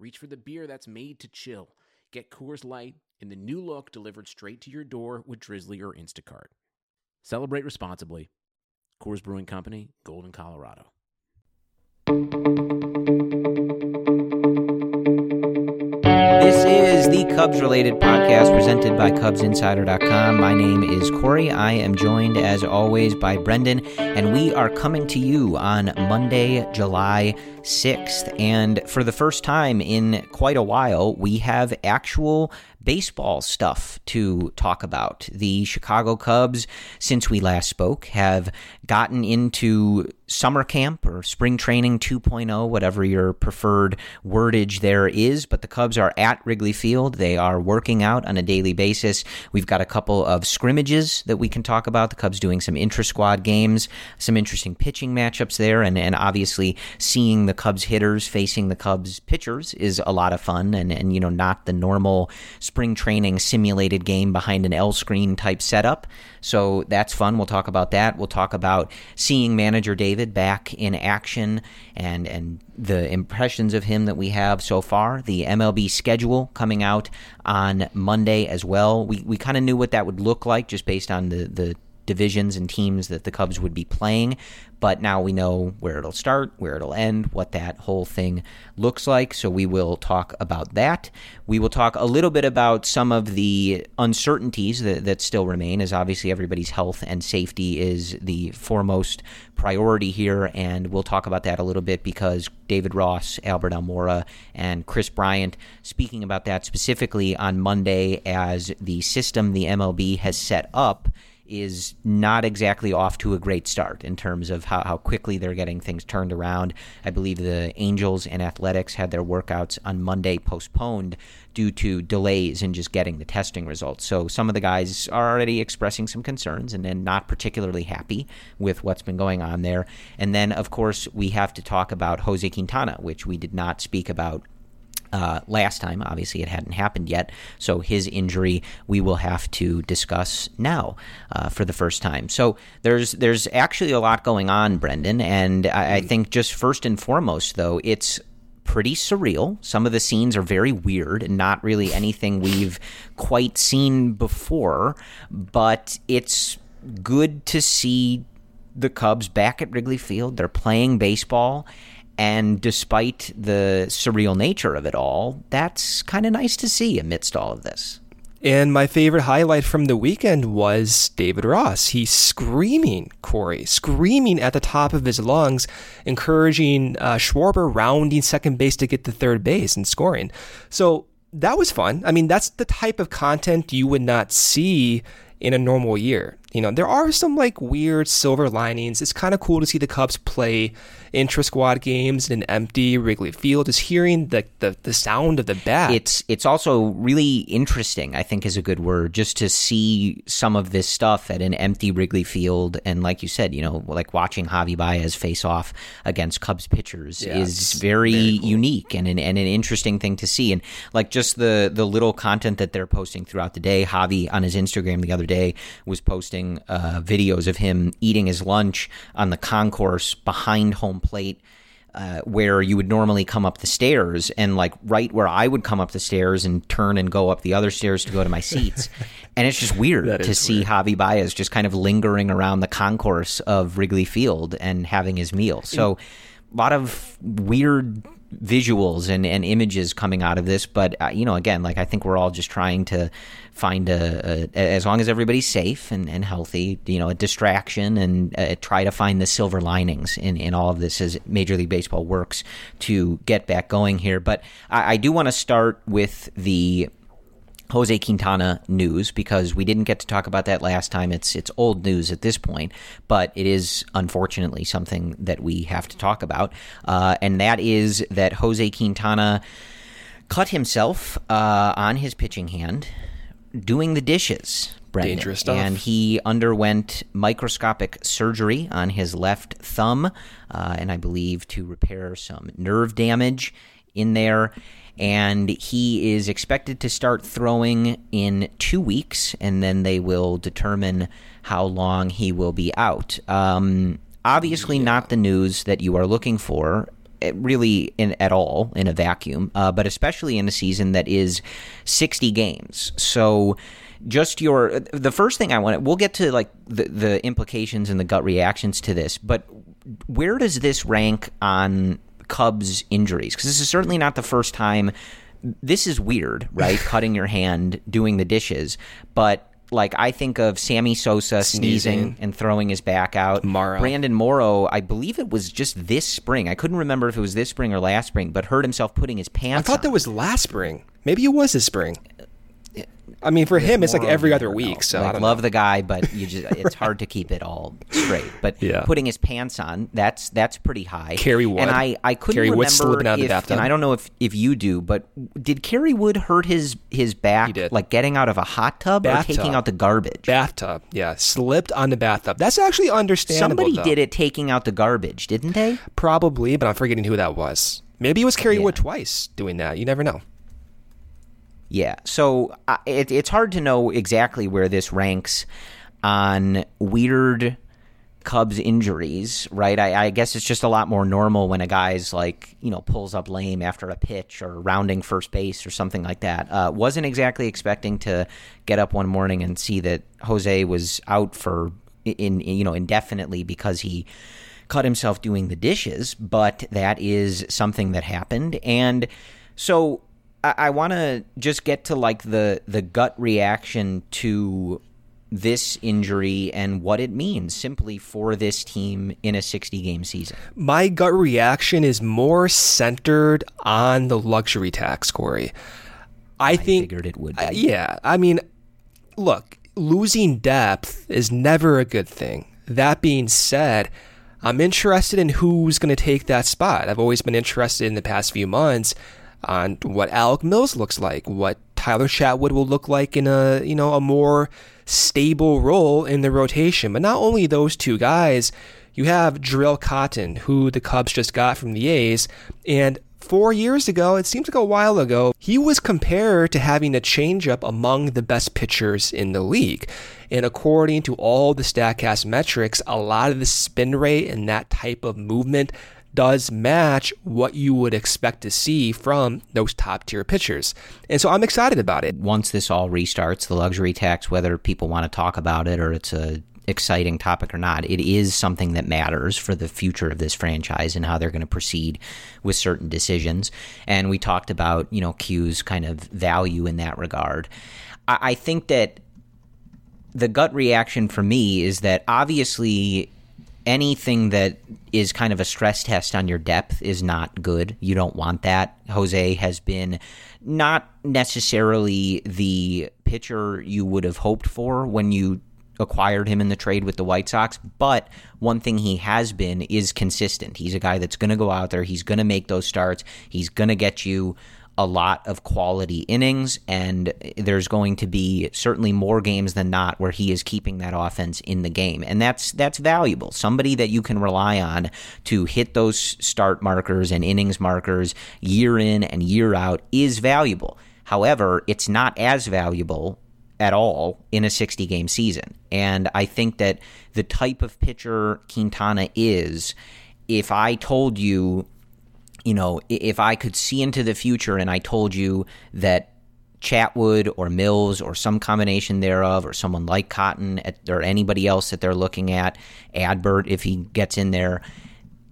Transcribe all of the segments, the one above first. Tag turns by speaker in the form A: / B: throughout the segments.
A: reach for the beer that's made to chill. Get Coors Light in the new look delivered straight to your door with Drizly or Instacart. Celebrate responsibly. Coors Brewing Company, Golden, Colorado.
B: This is the Cubs related podcast presented by CubsInsider.com. My name is Corey. I am joined, as always, by Brendan, and we are coming to you on Monday, July 6th. And for the first time in quite a while, we have actual baseball stuff to talk about. The Chicago Cubs, since we last spoke, have gotten into summer camp or spring training 2.0, whatever your preferred wordage there is. But the Cubs are at Wrigley Field. They are working out on a daily basis. We've got a couple of scrimmages that we can talk about. The Cubs doing some intra squad games, some interesting pitching matchups there, and, and obviously seeing the Cubs hitters facing the Cubs pitchers is a lot of fun and, and you know, not the normal spring training simulated game behind an L screen type setup. So that's fun. We'll talk about that. We'll talk about seeing manager David back in action and and the impressions of him that we have so far. The MLB schedule coming out on Monday as well. We we kind of knew what that would look like just based on the the divisions and teams that the Cubs would be playing. But now we know where it'll start, where it'll end, what that whole thing looks like. So we will talk about that. We will talk a little bit about some of the uncertainties that, that still remain, as obviously everybody's health and safety is the foremost priority here. And we'll talk about that a little bit because David Ross, Albert Almora, and Kris Bryant speaking about that specifically on Monday as the system the MLB has set up is not exactly off to a great start in terms of how, how quickly they're getting things turned around. I believe the Angels and Athletics had their workouts on Monday postponed due to delays in just getting the testing results. So some of the guys are already expressing some concerns and, then not particularly happy with what's been going on there. And then, of course, we have to talk about Jose Quintana, which we did not speak about uh, last time. Obviously, it hadn't happened yet. So his injury we will have to discuss now uh, for the first time. So there's there's actually a lot going on, Brendan, and I, I think just first and foremost, though, it's pretty surreal. Some of the scenes are very weird and not really anything we've quite seen before, but it's good to see the Cubs back at Wrigley Field. They're playing baseball and despite the surreal nature of it all, that's kind of nice to see amidst all of this.
C: And my favorite highlight from the weekend was David Ross. He's screaming, Corey, screaming at the top of his lungs, encouraging uh, Schwarber rounding second base to get to third base and scoring. So that was fun. I mean, that's the type of content you would not see in a normal year. You know, there are some like weird silver linings. It's kind of cool to see the Cubs play intra squad games in an empty Wrigley Field. Just hearing the, the the sound of the bat.
B: It's it's also really interesting. I think is a good word. Just to see some of this stuff at an empty Wrigley Field, and like you said, you know, like watching Javi Baez face off against Cubs pitchers
C: Yeah,
B: is very,
C: very cool.
B: unique and an, and an interesting thing to see. And like just the the little content that they're posting throughout the day. Javi on his Instagram the other day was posting uh, videos of him eating his lunch on the concourse behind home plate. Uh, where you would normally come up the stairs, and like right where I would come up the stairs and turn and go up the other stairs to go to my seats, and it's just weird
C: That
B: to see Javi Baez just kind of lingering around the concourse of Wrigley Field and having his meal. So, a lot of weird visuals and, and images coming out of this. But, uh, you know, again, like I think we're all just trying to find a, a as long as everybody's safe and, and healthy, you know, a distraction and uh, try to find the silver linings in, in all of this as Major League Baseball works to get back going here. But I, I do want to start with the Jose Quintana news because we didn't get to talk about that last time. It's it's old news at this point, but it is unfortunately something that we have to talk about, uh, and that is that Jose Quintana cut himself uh, on his pitching hand doing the dishes. Brendan.
C: Dangerous stuff.
B: And he underwent microscopic surgery on his left thumb, uh, and I believe to repair some nerve damage in there. And he is expected to start throwing in two weeks, and then they will determine how long he will be out. Um, obviously, not the news that you are looking for eh, really in at all in a vacuum, uh, but especially in a season that is 60 games. So just your the first thing I want we'll get to like the the implications and the gut reactions to this, but where does this rank on Cubs injuries? Because this is certainly not the first time. This is weird, right? Cutting your hand doing the dishes, but. Like I think of Sammy Sosa sneezing,
C: Sneezing.
B: and throwing his back out.
C: Morrow.
B: Brandon Morrow, I believe it was just this spring. I couldn't remember if it was this spring or last spring, but hurt himself putting his pants.
C: I thought
B: on.
C: that was last spring. Maybe it was this spring. I mean, for him, it's like every other week.
B: know.
C: So I
B: like,
C: don't
B: love
C: know.
B: the guy, but you just it's hard to keep it all straight. But
C: Yeah.
B: putting his pants on, that's that's pretty high.
C: Kerry Wood.
B: and I I couldn't
C: Kerry
B: remember
C: Wood slipping out of the
B: if,
C: bathtub.
B: and I don't know if if you do, but did Kerry Wood hurt his his back
C: He did.
B: like getting out of a hot tub or taking out the garbage?
C: bathtub. Yeah, slipped on the bathtub. That's actually understandable.
B: Somebody
C: though.
B: did it taking out the garbage, didn't they?
C: probably, but I'm forgetting who that was. Maybe it was Kerry
B: Yeah.
C: Wood twice doing that. You never know.
B: Yeah. So uh, it, it's hard to know exactly where this ranks on weird Cubs injuries, right? I, I guess it's just a lot more normal when a guy's like, you know, pulls up lame after a pitch or rounding first base or something like that. Uh, wasn't exactly expecting to get up one morning and see that Jose was out for in, in you know indefinitely because he cut himself doing the dishes, but that is something that happened. And so I, I want to just get to like the the gut reaction to this injury and what it means simply for this team in a 60 game season.
C: My gut reaction is more centered on the luxury tax, Corey. I, think
B: figured it would be.
C: Yeah, I mean, look, losing depth is never a good thing. That being said, I'm interested in who's going to take that spot. I've always been interested in the past few months on what Alec Mills looks like, what Tyler Chatwood will look like in a you know a more stable role in the rotation. But not only those two guys, you have Jharel Cotton, who the Cubs just got from the A's, and four years ago, it seems like a while ago, he was compared to having a changeup among the best pitchers in the league. And according to all the StatCast metrics, a lot of the spin rate and that type of movement does match what you would expect to see from those top tier pitchers. And so I'm excited about it.
B: Once this all restarts, the luxury tax, whether people want to talk about it or it's a exciting topic or not, it is something that matters for the future of this franchise and how they're going to proceed with certain decisions. And we talked about, you know, Q's kind of value in that regard. I, I think that the gut reaction for me is that obviously anything that is kind of a stress test on your depth is not good. You don't want that. Jose has been not necessarily the pitcher you would have hoped for when you acquired him in the trade with the White Sox, but one thing he has been is consistent. He's a guy that's going to go out there, he's going to make those starts, he's going to get you a lot of quality innings, and there's going to be certainly more games than not where he is keeping that offense in the game, and that's that's valuable. Somebody that you can rely on to hit those start markers and innings markers year in and year out is valuable. However, it's not as valuable at all in a 60 game season. And I think that the type of pitcher Quintana is, if I told you you know, if I could see into the future and I told you that Chatwood or Mills or some combination thereof, or someone like Cotton or anybody else that they're looking at, Adbert, if he gets in there,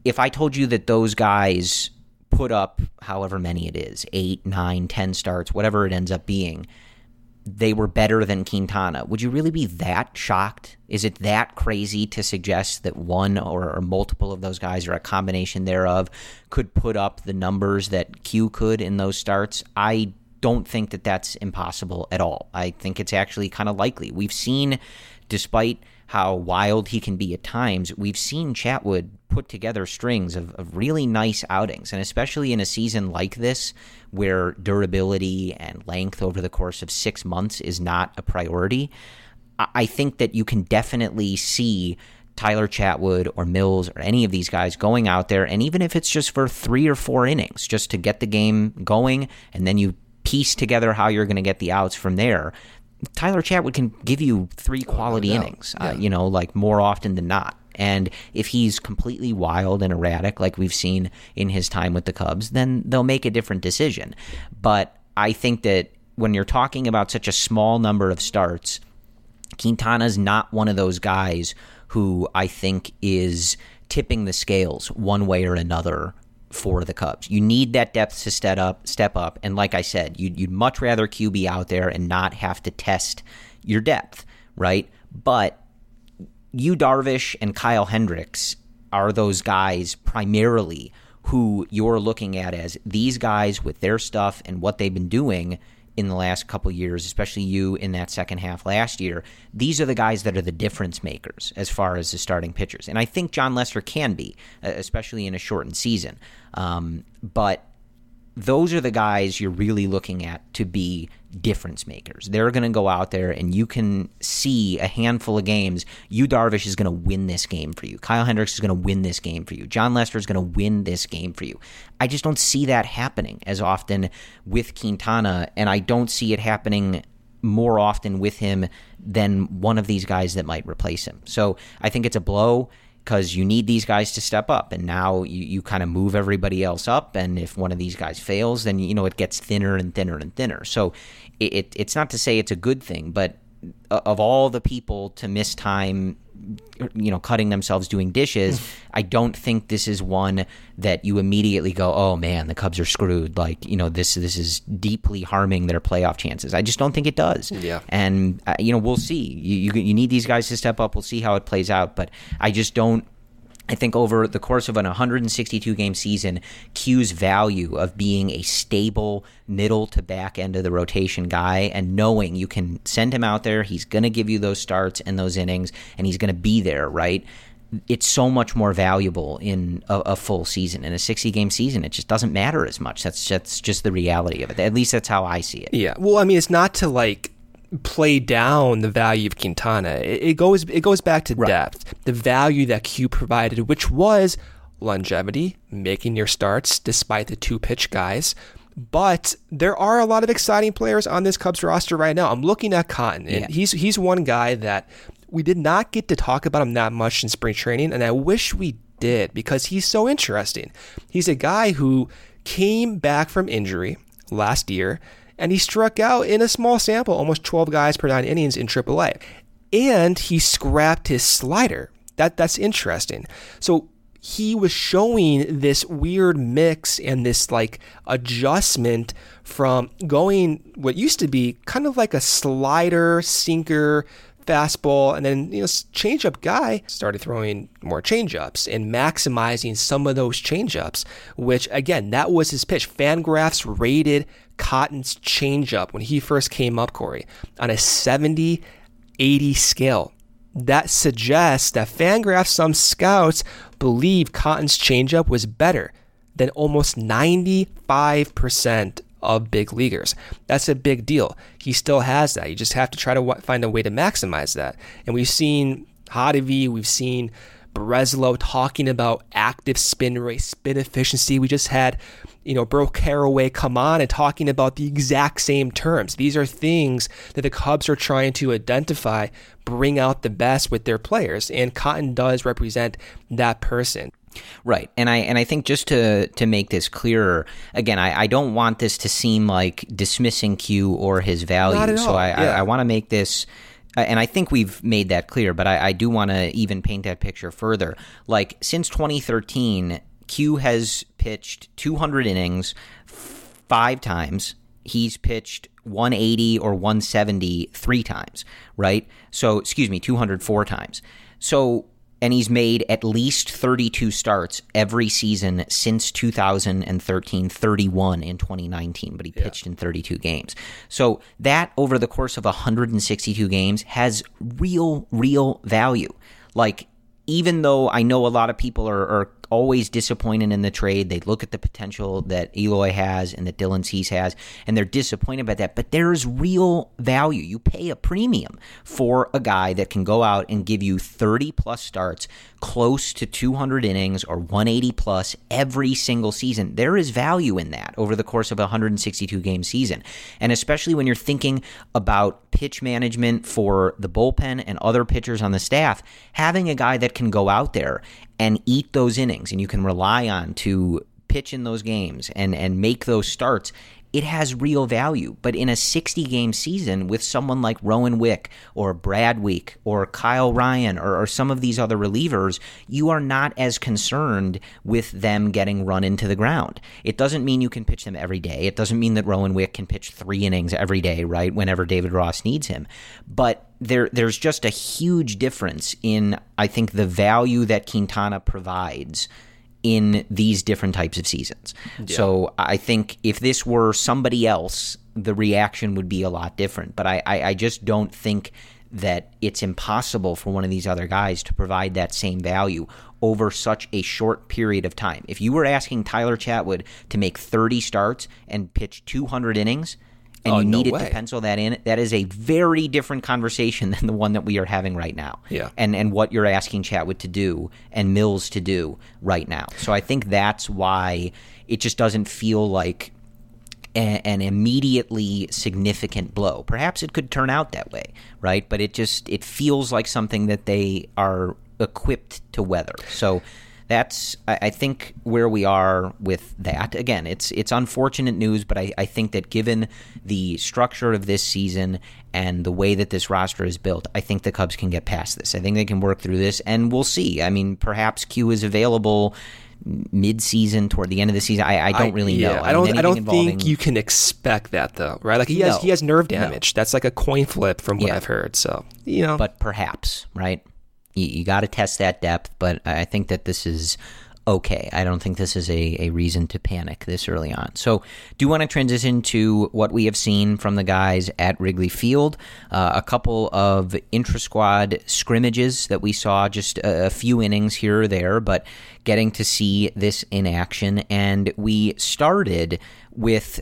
B: if I told you that those guys put up however many it is eight, nine, ten starts, whatever it ends up being they were better than Quintana. Would you really be that shocked? Is it that crazy to suggest that one or, or, multiple of those guys or a combination thereof could put up the numbers that Q could in those starts? I don't think that that's impossible at all. I think it's actually kind of likely. We've seen, despite how wild he can be at times, we've seen Chatwood put together strings of, of really nice outings. And especially in a season like this, where durability and length over the course of six months is not a priority, I think that you can definitely see Tyler Chatwood or Mills or any of these guys going out there, and even if it's just for three or four innings, just to get the game going, and then you piece together how you're going to get the outs from there. Tyler Chatwood can give you three quality oh, no innings, uh, yeah. uh, you know, like more often than not. And if he's completely wild and erratic, like we've seen in his time with the Cubs, then they'll make a different decision. But I think that when you're talking about such a small number of starts, Quintana's not one of those guys who I think is tipping the scales one way or another for the Cubs. You need that depth to step up, step up, and like I said, you'd, you'd much rather QB out there and not have to test your depth, right? But Yu Darvish and Kyle Hendricks are those guys primarily who you're looking at as these guys with their stuff and what they've been doing in the last couple years, especially Yu in that second half last year. These are the guys that are the difference makers as far as the starting pitchers. And I think Jon Lester can be, especially in a shortened season. Um, but those are the guys you're really looking at to be difference makers. They're going to go out there and you can see a handful of games. Yu Darvish is going to win this game for you. Kyle Hendricks is going to win this game for you. Jon Lester is going to win this game for you. I just don't see that happening as often with Quintana, and I don't see it happening more often with him than one of these guys that might replace him. So I think it's a blow because you need these guys to step up. And now you, you kind of move everybody else up. And if one of these guys fails, then, you know, it gets thinner and thinner and thinner. So it, it it's not to say it's a good thing, but of all the people to miss time you know cutting themselves doing dishes i don't think this is one that you immediately go oh man the cubs are screwed. Like you know this this is deeply harming their playoff chances. I just don't think it does.
C: Yeah.
B: And uh, you know we'll see. You, you you need these guys to step up. We'll see how it plays out. But i just don't I think over the course of an 162 game season, Q's value of being a stable middle to back end of the rotation guy and knowing you can send him out there, he's going to give you those starts and those innings, and he's going to be there, right? It's so much more valuable in a, a, full season. In a 60 game season, it just doesn't matter as much. That's, that's just the reality of it. At least that's how I see it.
C: Yeah. Well, I mean, it's not to like play down the value of Quintana. It, it goes it goes back to right. depth, the value that Q provided, which was longevity, making your starts despite the two pitch guys. But there are a lot of exciting players on this Cubs roster right now. I'm looking at Cotton, and yeah. he's he's one guy that we did not get to talk about him that much in spring training, and I wish we did because he's so interesting. He's a guy who came back from injury last year and he struck out in a small sample, almost 12 guys per nine innings in AAA. And he scrapped his slider. That that's interesting. So he was showing this weird mix and this like adjustment from going what used to be kind of like a slider sinker fastball and then you know changeup guy started throwing more changeups and maximizing some of those changeups which again that was his pitch fangraphs rated Cotton's changeup when he first came up, Corey, on a 70 80 scale. that suggests that Fangraphs, some scouts believe Cotton's changeup was better than almost 95% of big leaguers. That's a big deal. He still has that. You just have to try to find a way to maximize that. And we've seen Hottovy, we've seen Breslow talking about active spin rate, spin efficiency. We just had, you know, Burl Carraway come on and talking about the exact same terms. These are things that the Cubs are trying to identify, bring out the best with their players, and Cotton does represent that person.
B: Right, and I and I think just to to make this clearer, again, I, I don't want this to seem like dismissing Q or his value. So I, yeah. I, I want to make this uh, and I think we've made that clear, but I, I do want to even paint that picture further. Like since 2013, Q has pitched 200 innings five times. He's pitched 180 or 170 three times, right? So, excuse me, 204 times. So and he's made at least 32 starts every season since 2013 31 in 2019 but he yeah. pitched in 32 games so that over the course of 162 games has real real value like even though I know a lot of people are, are, always disappointed in the trade, they look at the potential that Eloy has and that Dylan Cease has, and they're disappointed by that. But there's real value. You pay a premium for a guy that can go out and give you 30 plus starts, close to 200 innings or 180 plus every single season. There is value in that over the course of a 162 game season. And especially when you're thinking about pitch management for the bullpen and other pitchers on the staff, having a guy that can go out there and eat those innings and you can rely on to pitch in those games and and make those starts it has real value. But in a 60 game season with someone like Rowan Wick or Brad Wieck or Kyle Ryan or, or, some of these other relievers, you are not as concerned with them getting run into the ground. It doesn't mean you can pitch them every day. It doesn't mean that Rowan Wick can pitch three innings every day, right? Whenever David Ross needs him. But there, there's just a huge difference in, I think, the value that Quintana provides in these different types of seasons. Yeah. So I think if this were somebody else, the reaction would be a lot different. But I, I, I just don't think that it's impossible for one of these other guys to provide that same value over such a short period of time. If you were asking Tyler Chatwood to make 30 starts and pitch 200 innings, Oh, and oh, you needed no to pencil that in, that is a very different conversation than the one that we are having right now.
C: Yeah.
B: And and what you're asking Chatwood to do and Mills to do right now. So I think that's why it just doesn't feel like a, an immediately significant blow. Perhaps it could turn out that way, right? But it just it feels like something that they are equipped to weather. So that's I, think where we are with that. Again, it's it's unfortunate news, but I, I think that given the structure of this season and the way that this roster is built, I think the Cubs can get past this. I think they can work through this, and we'll see. I mean, perhaps Q is available mid-season toward the end of the season. I, I don't really
C: yeah,
B: know.
C: I, I don't. I don't involving... think you can expect that though, right? Like he has no, he has nerve damage. No. That's like a coin flip from what yeah. I've heard. So you know,
B: but perhaps right. You, you got to test that depth, but I think that this is okay. I don't think this is a, a reason to panic this early on. So, do want to transition to what we have seen from the guys at Wrigley Field. Uh, a couple of intra squad scrimmages that we saw, just a, a, few innings here or there, but getting to see this in action. And we started with,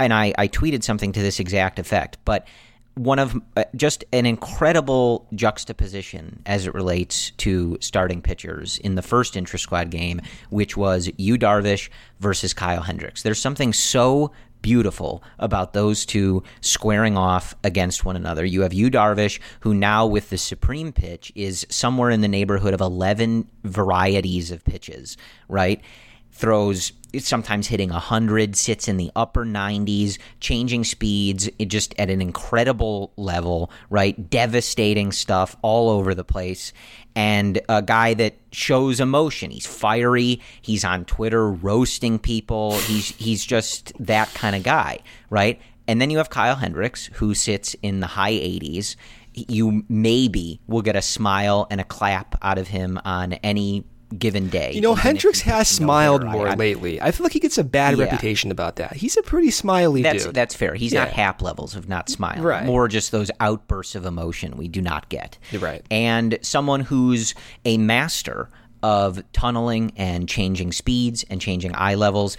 B: and I, I tweeted something to this exact effect, but one of uh, just an incredible juxtaposition as it relates to starting pitchers in the first intra squad game, which was Yu Darvish versus Kyle Hendricks. There's something so beautiful about those two squaring off against one another. You have Yu Darvish, who now with the supreme pitch is somewhere in the neighborhood of 11 varieties of pitches, right? Throws sometimes hitting 100, sits in the upper 90s, changing speeds just at an incredible level, right? Devastating stuff all over the place. And a guy that shows emotion. He's fiery. He's on Twitter roasting people. He's he's just that kind of guy, right? And then you have Kyle Hendricks, who sits in the high 80s. You maybe will get a smile and a clap out of him on any given day.
C: You know, Hendricks has smiled more
B: I- I-
C: lately. I feel like he gets a bad
B: Yeah.
C: reputation about that. He's a pretty smiley
B: That's
C: dude.
B: that's fair. He's not hap levels of not smiling.
C: Right.
B: More just those outbursts of emotion we do not get.
C: Right.
B: And someone who's a master of tunneling and changing speeds and changing eye levels.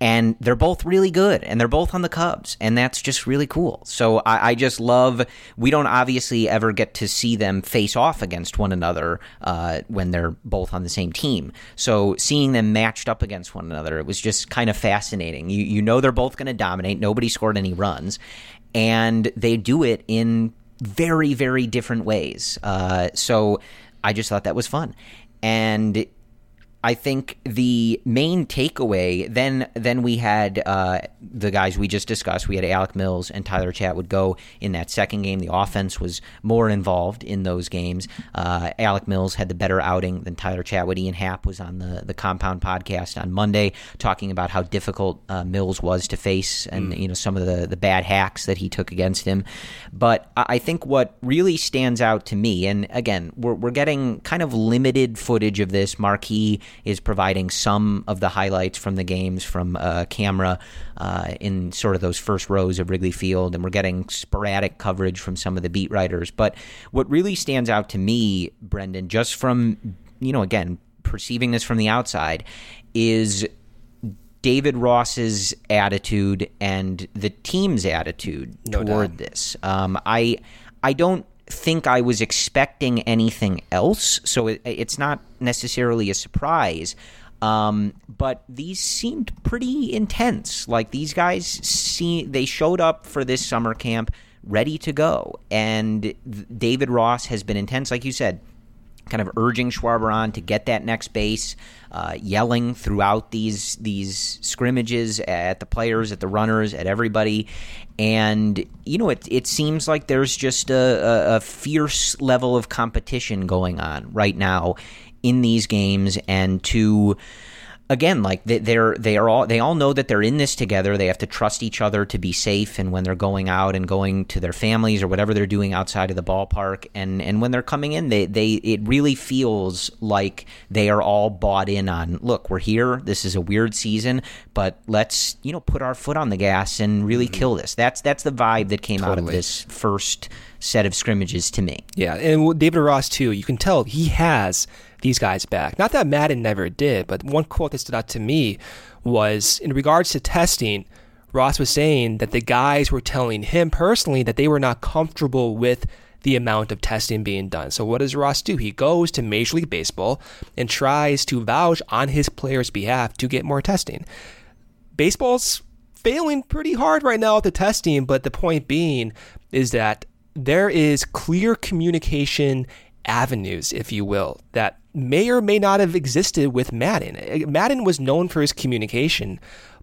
B: And they're both really good, and they're both on the Cubs, and that's just really cool. So I, I just love. We don't obviously ever get to see them face off against one another uh, when they're both on the same team. So seeing them matched up against one another, it was just kind of fascinating. You you know they're both going to dominate. Nobody scored any runs, and they do it in very very different ways. Uh, so I just thought that was fun, and I think the main takeaway then then we had uh, the guys we just discussed. We had Alec Mills and Tyler Chatwood go in that second game. The offense was more involved in those games. Uh, Alec Mills had the better outing than Tyler Chatwood. Ian Happ was on the the Compound podcast on Monday talking about how difficult uh, Mills was to face and you know some of the the bad hacks that he took against him. But I I think what really stands out to me, and again, we're, we're getting kind of limited footage of this. Marquee is providing some of the highlights from the games from uh, camera uh, in sort of those first rows of Wrigley Field, and we're getting sporadic coverage from some of the beat writers. But what really stands out to me, Brendan, just from, you know, again, perceiving this from the outside, is David Ross's attitude and the team's attitude
C: No
B: toward
C: doubt.
B: this. Um, I I don't think I was expecting anything else, so it, it's not necessarily a surprise. Um, but these seemed pretty intense. Like these guys see they showed up for this summer camp ready to go, and David Ross has been intense, like you said kind of urging Schwarber on to get that next base, uh, yelling throughout these these scrimmages at the players, at the runners, at everybody, and you know it it seems like there's just a, a, a fierce level of competition going on right now in these games, and to again like they- they're they are all they all know that they're in this together. They have to trust each other to be safe and when they're going out and going to their families or whatever they're doing outside of the ballpark. And and when they're coming in they they it really feels like they are all bought in on look we're here. This is a weird season but let's you know put our foot on the gas and really mm-hmm. kill this. That's that's the vibe that came out of this first set of scrimmages to me.
C: Yeah, and David Ross too. You can tell he has these guys back. Not that Maddon never did, but one quote that stood out to me was in regards to testing. Ross was saying that the guys were telling him personally that they were not comfortable with the amount of testing being done. So what does Ross do? He goes to Major League Baseball and tries to vouch on his players' behalf to get more testing. Baseball's failing pretty hard right now at the testing, but the point being is that there is clear communication avenues, if you will, that may or may not have existed with Maddon. Uh, Maddon was known for his communication,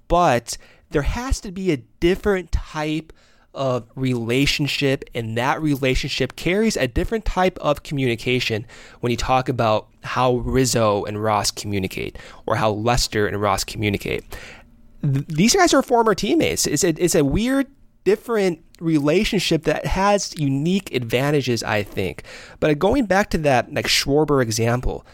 C: but there has to be a different type of relationship, and that relationship carries a different type of communication when you talk about how Rizzo and Ross communicate or how Lester and Ross communicate th- these guys are former teammates. It's a, it's a weird, different relationship that has unique advantages, I think. But going back to that like Schwarber example,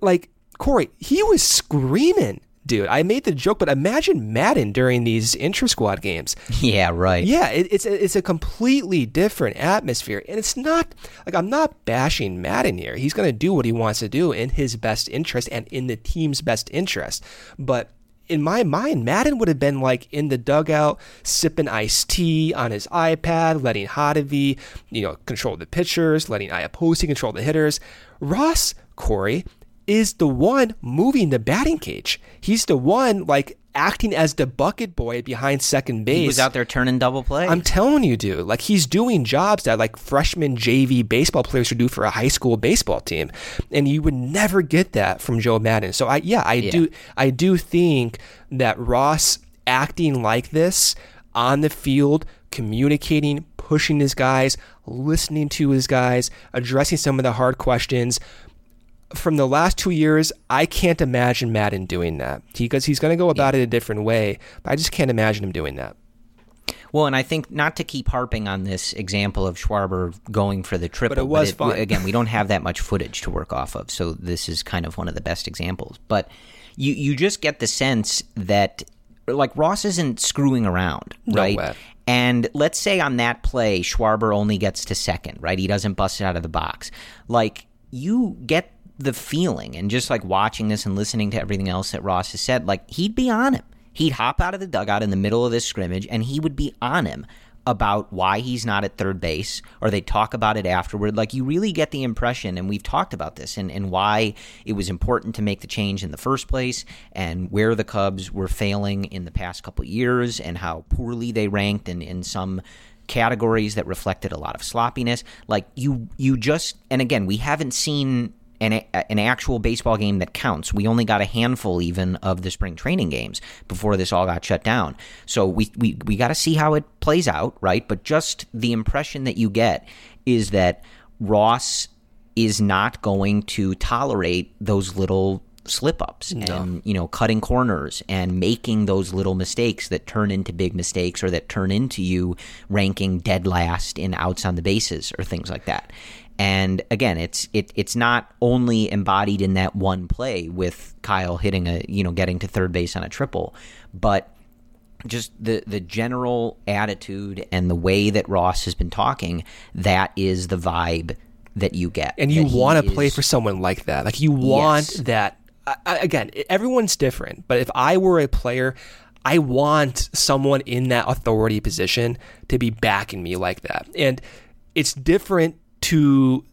C: like Corey, he was screaming, dude. I made the joke, but imagine Maddon during these intra squad games.
B: yeah right
C: Yeah, it, it's a, it's a completely different atmosphere, and it's not like I'm not bashing Maddon here. He's going to do what he wants to do in his best interest and in the team's best interest. But in my mind, Maddon would have been like in the dugout, sipping iced tea on his iPad, letting Hottovy, you know, control the pitchers, letting Iapoce control the hitters. Ross Corey is the one moving the batting cage. He's the one like acting as the bucket boy behind second base.
B: he was out there turning double play
C: I'm telling you, dude. Like he's doing jobs that like freshman JV baseball players would do for a high school baseball team, and you would never get that from Joe Maddon. So I, yeah, I do, I do think that Ross acting like this on the field, communicating, pushing his guys, listening to his guys, addressing some of the hard questions. From the last two years, I can't imagine Maddon doing that He because he's going to go about it a different way. But I just can't imagine him doing that.
B: Well, and I think not to keep harping on this example of Schwarber going for the triple,
C: But it was fun.
B: again, we don't have that much footage to work off of, so this is kind of one of the best examples. But you you just get the sense that like Ross isn't screwing around,
C: No
B: right?
C: way.
B: And let's say on that play, Schwarber only gets to second, right? He doesn't bust it out of the box. Like you get the feeling, and just like watching this and listening to everything else that Ross has said, like he'd be on him. He'd hop out of the dugout in the middle of this scrimmage, and he would be on him about why he's not at third base, or they talk about it afterward. Like you really get the impression, and we've talked about this, and, and why it was important to make the change in the first place, and where the Cubs were failing in the past couple years, and how poorly they ranked in, in some categories that reflected a lot of sloppiness. Like you, you just, and again, we haven't seen an, an actual baseball game that counts. We only got a handful even of the spring training games before this all got shut down. So we we, we got to see how it plays out, right? But just the impression that you get is that Ross is not going to tolerate those little slip ups and you know cutting corners and making those little mistakes that turn into big mistakes or that turn into you ranking dead last in outs on the bases or things like that. And again, it's it it's not only embodied in that one play with Kyle hitting a you know getting to third base on a triple, but just the the general attitude and the way that Ross has been talking, that is the vibe that you get.
C: and you want to play for someone like that. Like you want
B: Yes.
C: that. I, again, everyone's different, but if I were a player, I want someone in that authority position to be backing me like that. And it's different to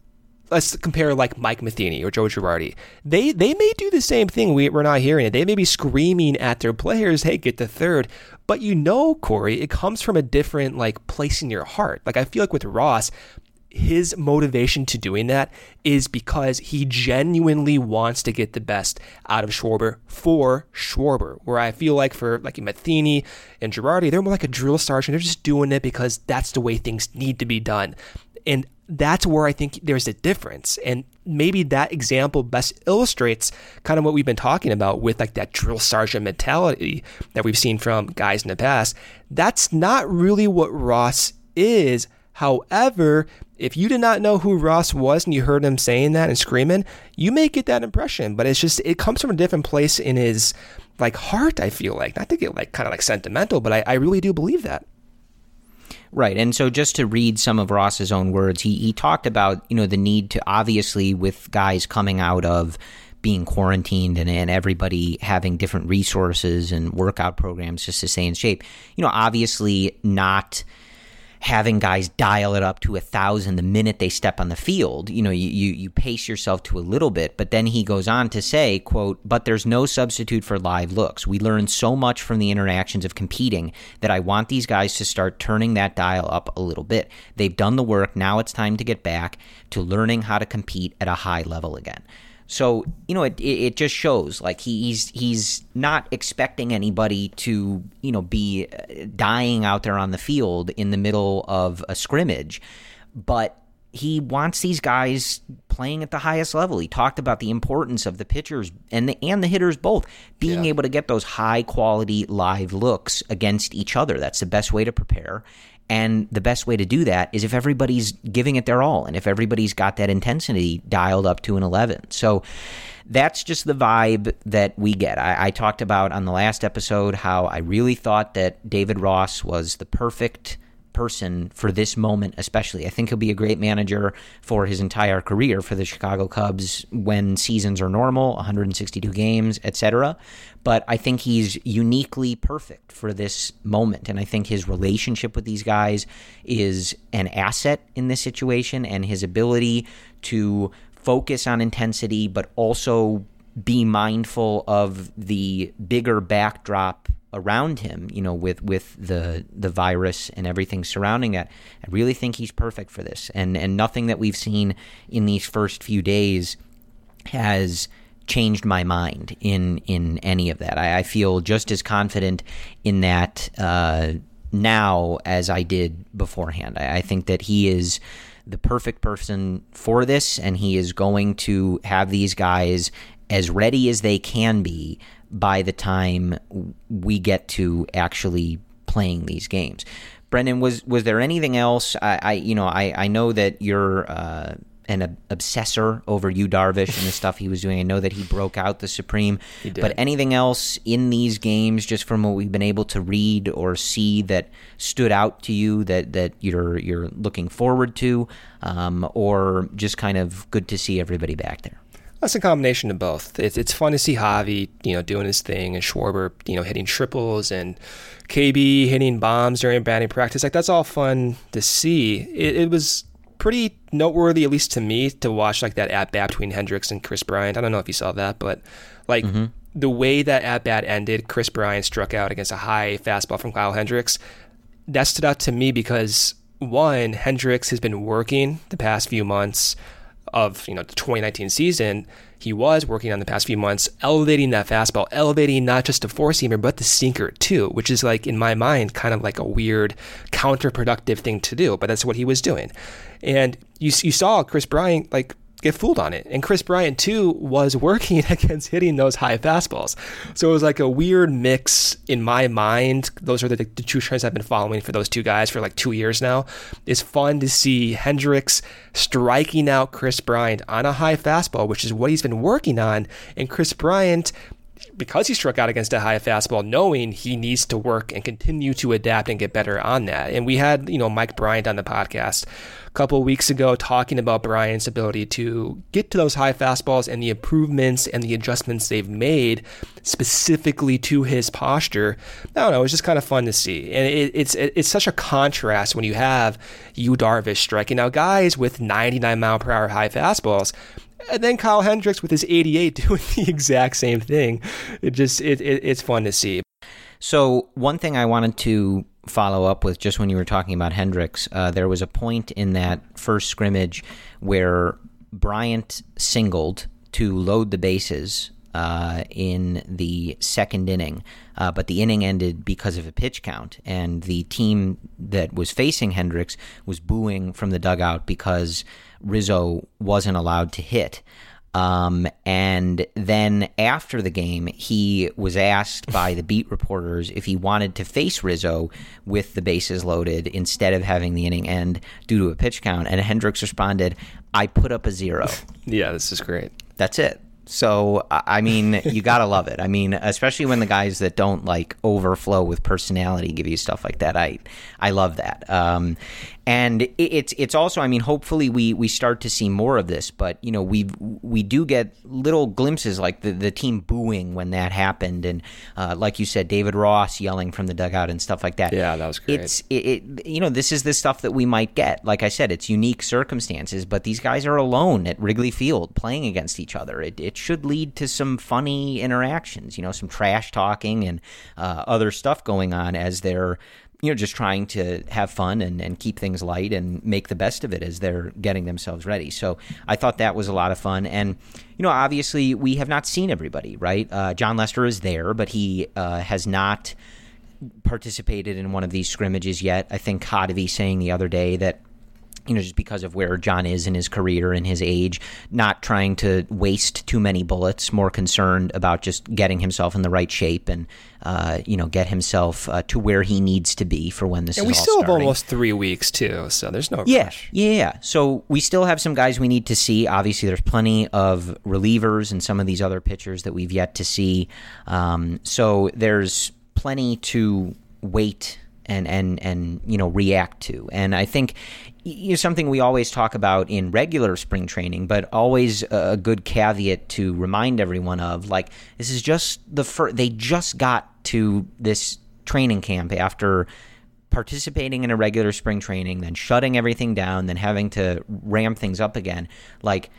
C: let's compare like Mike Matheny or Joe Girardi. They they may do the same thing. We, we're not hearing it. They may be screaming at their players, "Hey, get the third. But you know, Corey, it comes from a different like place in your heart. Like I feel like with Ross, his motivation to doing that is because he genuinely wants to get the best out of Schwarber for Schwarber. Where I feel like for like Matheny and Girardi, they're more like a drill sergeant. They're just doing it because that's the way things need to be done. And that's where I think there's a difference. And maybe that example best illustrates kind of what we've been talking about with like that drill sergeant mentality that we've seen from guys in the past. That's not really what Ross is. However, if you did not know who Ross was and you heard him saying that and screaming, you may get that impression. But it's just it comes from a different place in his like heart. I feel like not to get like kind of like sentimental, but I, I really do believe that.
B: Right. And so just to read some of Ross's own words, he, he talked about, you know, the need to obviously with guys coming out of being quarantined and, and everybody having different resources and workout programs just to stay in shape, you know, obviously not having guys dial it up to a thousand the minute they step on the field. You know, you, you, pace yourself to a little bit, but then he goes on to say, quote, but there's no substitute for live looks. We learn so much from the interactions of competing that I want these guys to start turning that dial up a little bit. They've done the work. Now it's time to get back to learning how to compete at a high level again. So you know, it, it just shows like he's he's not expecting anybody to you know be uh, dying out there on the field in the middle of a scrimmage, but he wants these guys playing at the highest level. He talked about the importance of the pitchers and the and the hitters both being able to get those high quality live looks against each other. That's the best way to prepare. And the best way to do that is if everybody's giving it their all and if everybody's got that intensity dialed up to an 11. So that's just the vibe that we get. I, I talked about on the last episode how I really thought that David Ross was the perfect person for this moment, especially. I think he'll be a great manager for his entire career for the Chicago Cubs when seasons are normal, 162 games, etc. But I think he's uniquely perfect for this moment. And I think his relationship with these guys is an asset in this situation and his ability to focus on intensity, but also be mindful of the bigger backdrop around him, you know, with with the the virus and everything surrounding it. I really think he's perfect for this, and and nothing that we've seen in these first few days has changed my mind in in any of that. I, I feel just as confident in that uh, now as I did beforehand. I, I think that he is the perfect person for this, and he is going to have these guys as ready as they can be by the time we get to actually playing these games. Brendan, was was there anything else? I, I you know I I know that you're. Uh, an obsessor over Yu Darvish and the stuff he was doing. I know that he broke out the Supreme. But anything else in these games, just from what we've been able to read or see, that stood out to you that that you're you're looking forward to, um, or just kind of good to see everybody back there?
C: That's a combination of both. It's, it's fun to see Javi, you know, doing his thing, and Schwarber, you know, hitting triples, and KB hitting bombs during batting practice. Like that's all fun to see. It, it was pretty noteworthy, at least to me, to watch like that at bat between Hendricks and Kris Bryant. I don't know if you saw that, but like mm-hmm. the way that at bat ended, Kris Bryant struck out against a high fastball from Kyle Hendricks. That stood out to me because one, Hendricks has been working the past few months of you know the 2019 season he was working on the past few months, elevating that fastball, elevating not just the four seamer, but the sinker too, which is like, in my mind, kind of like a weird counterproductive thing to do, but that's what he was doing. And you, you saw Kris Bryant like get fooled on it. And Kris Bryant, too, was working against hitting those high fastballs. So it was like a weird mix in my mind. Those are the, the two trends I've been following for those two guys for like two years now. It's fun to see Hendricks striking out Kris Bryant on a high fastball, which is what he's been working on. And Kris Bryant because he struck out against a high fastball, knowing he needs to work and continue to adapt and get better on that. And we had, you know, Mike Bryant on the podcast a couple weeks ago talking about Bryant's ability to get to those high fastballs and the improvements and the adjustments they've made specifically to his posture. I don't know, it's just kind of fun to see. And it, it's it, it's such a contrast when you have Yu Darvish striking out guys with 99 mile per hour high fastballs and then Kyle Hendricks with his 88 doing the exact same thing. It just it, it, it's fun to see.
B: So one thing I wanted to follow up with just when you were talking about Hendricks, uh, there was a point in that first scrimmage where Bryant singled to load the bases uh, in the second inning, uh, but the inning ended because of a pitch count, and the team that was facing Hendricks was booing from the dugout because Rizzo wasn't allowed to hit. Um, and then after the game, he was asked by the beat reporters if he wanted to face Rizzo with the bases loaded instead of having the inning end due to a pitch count. And Hendricks responded, I put up a zero.
C: yeah, this is great.
B: That's it. So I mean, you gotta love it. I mean, especially when the guys that don't like overflow with personality give you stuff like that. I I love that. Um, and it's it's also I mean hopefully we we start to see more of this but you know we we do get little glimpses like the the team booing when that happened. And uh, like you said David Ross yelling from the dugout and stuff like that.
C: Yeah that was great.
B: It's it, it you know this is the stuff that we might get. Like I said it's unique circumstances but these guys are alone at Wrigley Field playing against each other. It it should lead to some funny interactions you know some trash talking and uh, other stuff going on as they're you know, just trying to have fun and, and keep things light and make the best of it as they're getting themselves ready. So I thought that was a lot of fun. And, you know, obviously we have not seen everybody, right? Uh, Jon Lester is there, but he uh, has not participated in one of these scrimmages yet. I think Hottovy saying the other day that you know, just because of where Jon is in his career and his age, not trying to waste too many bullets, more concerned about just getting himself in the right shape and, uh, you know, get himself uh, to where he needs to be for when this
C: and
B: is
C: we still
B: starting.
C: have almost three weeks, too, so there's no
B: yeah,
C: rush.
B: Yeah, yeah. So we still have some guys we need to see. Obviously, there's plenty of relievers and some of these other pitchers that we've yet to see. Um, so there's plenty to wait and and and you know react to. And I think is something we always talk about in regular spring training, but always a good caveat to remind everyone of. Like this is just the first; they just got to this training camp after participating in a regular spring training, then shutting everything down, then having to ramp things up again. Like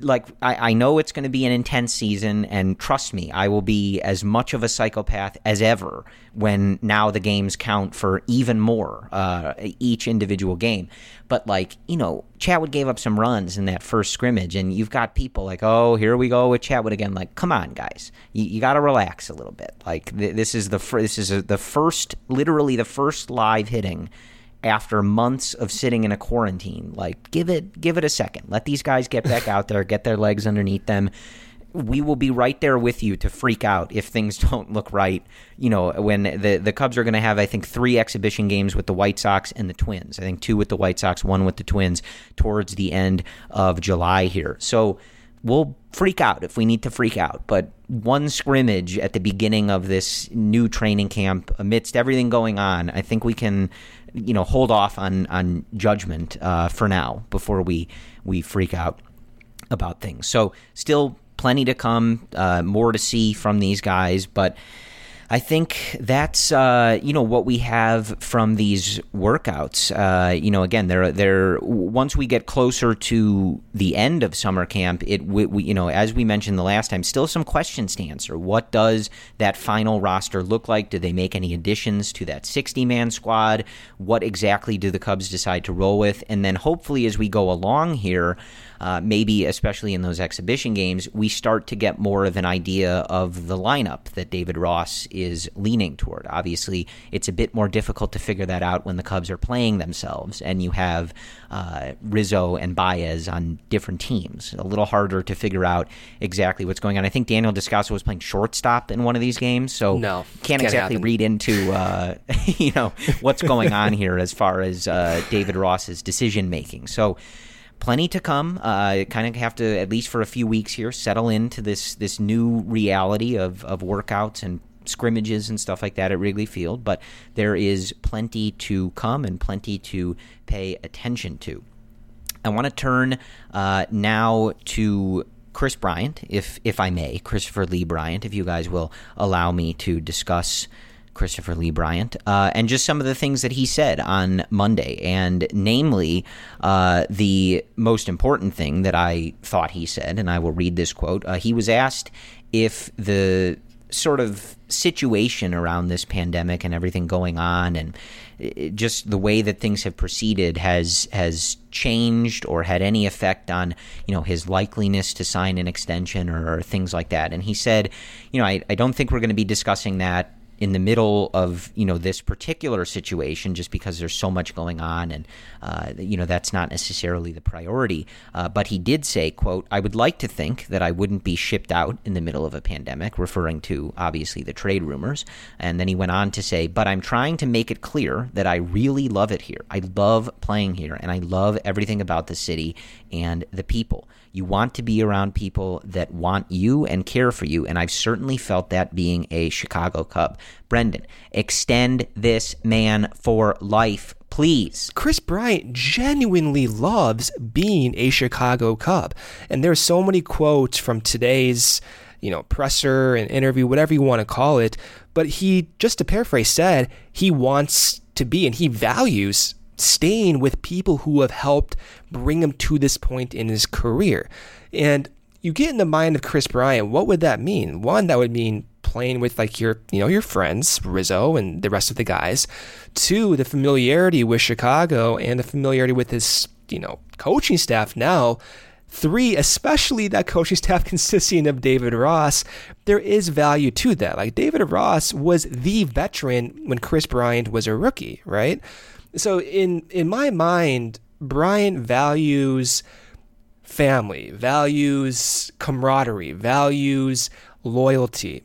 B: like I, I know it's going to be an intense season and trust me i will be as much of a psychopath as ever when now the games count for even more uh, each individual game. But like you know chatwood gave up some runs in that first scrimmage and you've got people like oh here we go with chatwood again. Like come on guys. You, you got to relax a little bit. Like th- this is the this is a, the first literally the first live hitting after months of sitting in a quarantine. Like give it give it a second. Let these guys get back out there, get their legs underneath them. we will be right there with you to freak out if things don't look right. You know, when the the Cubs are going to have, I think, three exhibition games with the White Sox and the Twins. I think two with the White Sox, one with the Twins towards the end of July here. So we'll freak out if we need to freak out. But one scrimmage at the beginning of this new training camp, amidst everything going on, I think we can, you know, hold off on on judgment uh, for now before we we freak out about things. So still plenty to come, uh, more to see from these guys, but I think that's uh, you know what we have from these workouts. Uh, you know, again, they're they're once we get closer to the end of summer camp, it we, we, you know as we mentioned the last time, still some questions to answer. What does that final roster look like? Do they make any additions to that sixty man squad? What exactly do the Cubs decide to roll with? And then hopefully, as we go along here uh, maybe especially in those exhibition games, we start to get more of an idea of the lineup that David Ross is leaning toward. Obviously, it's a bit more difficult to figure that out when the Cubs are playing themselves and you have uh, Rizzo and Baez on different teams. A little harder to figure out exactly what's going on. I think Daniel Descalso was playing shortstop in one of these games, so
C: no,
B: can't, exactly
C: happen.
B: read into uh, you know what's going on here as far as uh, David Ross's decision making. So plenty to come. Uh, kind of have to at least for a few weeks here settle into this this new reality of of workouts and scrimmages and stuff like that at Wrigley Field. But there is plenty to come and plenty to pay attention to. I want to turn uh, now to Kris Bryant, if if I may, Kristopher Lee Bryant, if you guys will allow me to discuss Kristopher Lee Bryant, uh, and just some of the things that he said on Monday, and namely uh, the most important thing that I thought he said, and I will read this quote. Uh, he was asked if the sort of situation around this pandemic and everything going on and just the way that things have proceeded has has changed or had any effect on you know his likeliness to sign an extension or, or things like that and he said you know I, I don't think we're going to be discussing that in the middle of you know this particular situation just because there's so much going on and uh, you know that's not necessarily the priority. Uh, but he did say quote i would like to think that i wouldn't be shipped out in the middle of a pandemic referring to obviously the trade rumors. And then he went on to say but i'm trying to make it clear that i really love it here. I love playing here and i love everything about the city and the people you want to be around people that want you and care for you. And I've certainly felt that being a Chicago Cub. Brendan, extend this man for life, please.
C: Kris Bryant genuinely loves being a Chicago Cub. And there's so many quotes from today's, you know, presser and interview, whatever you want to call it. But he, just to paraphrase, said he wants to be and he values staying with people who have helped bring him to this point in his career. And you get in the mind of Kris Bryant, what would that mean? One, that would mean playing with like your you know your friends Rizzo and the rest of the guys. Two, the familiarity with Chicago and the familiarity with his you know coaching staff now. Three, especially that coaching staff consisting of David Ross, there is value to that. Like David Ross was the veteran when Kris Bryant was a rookie, right? So in in my mind, Bryant values family, values camaraderie, values loyalty.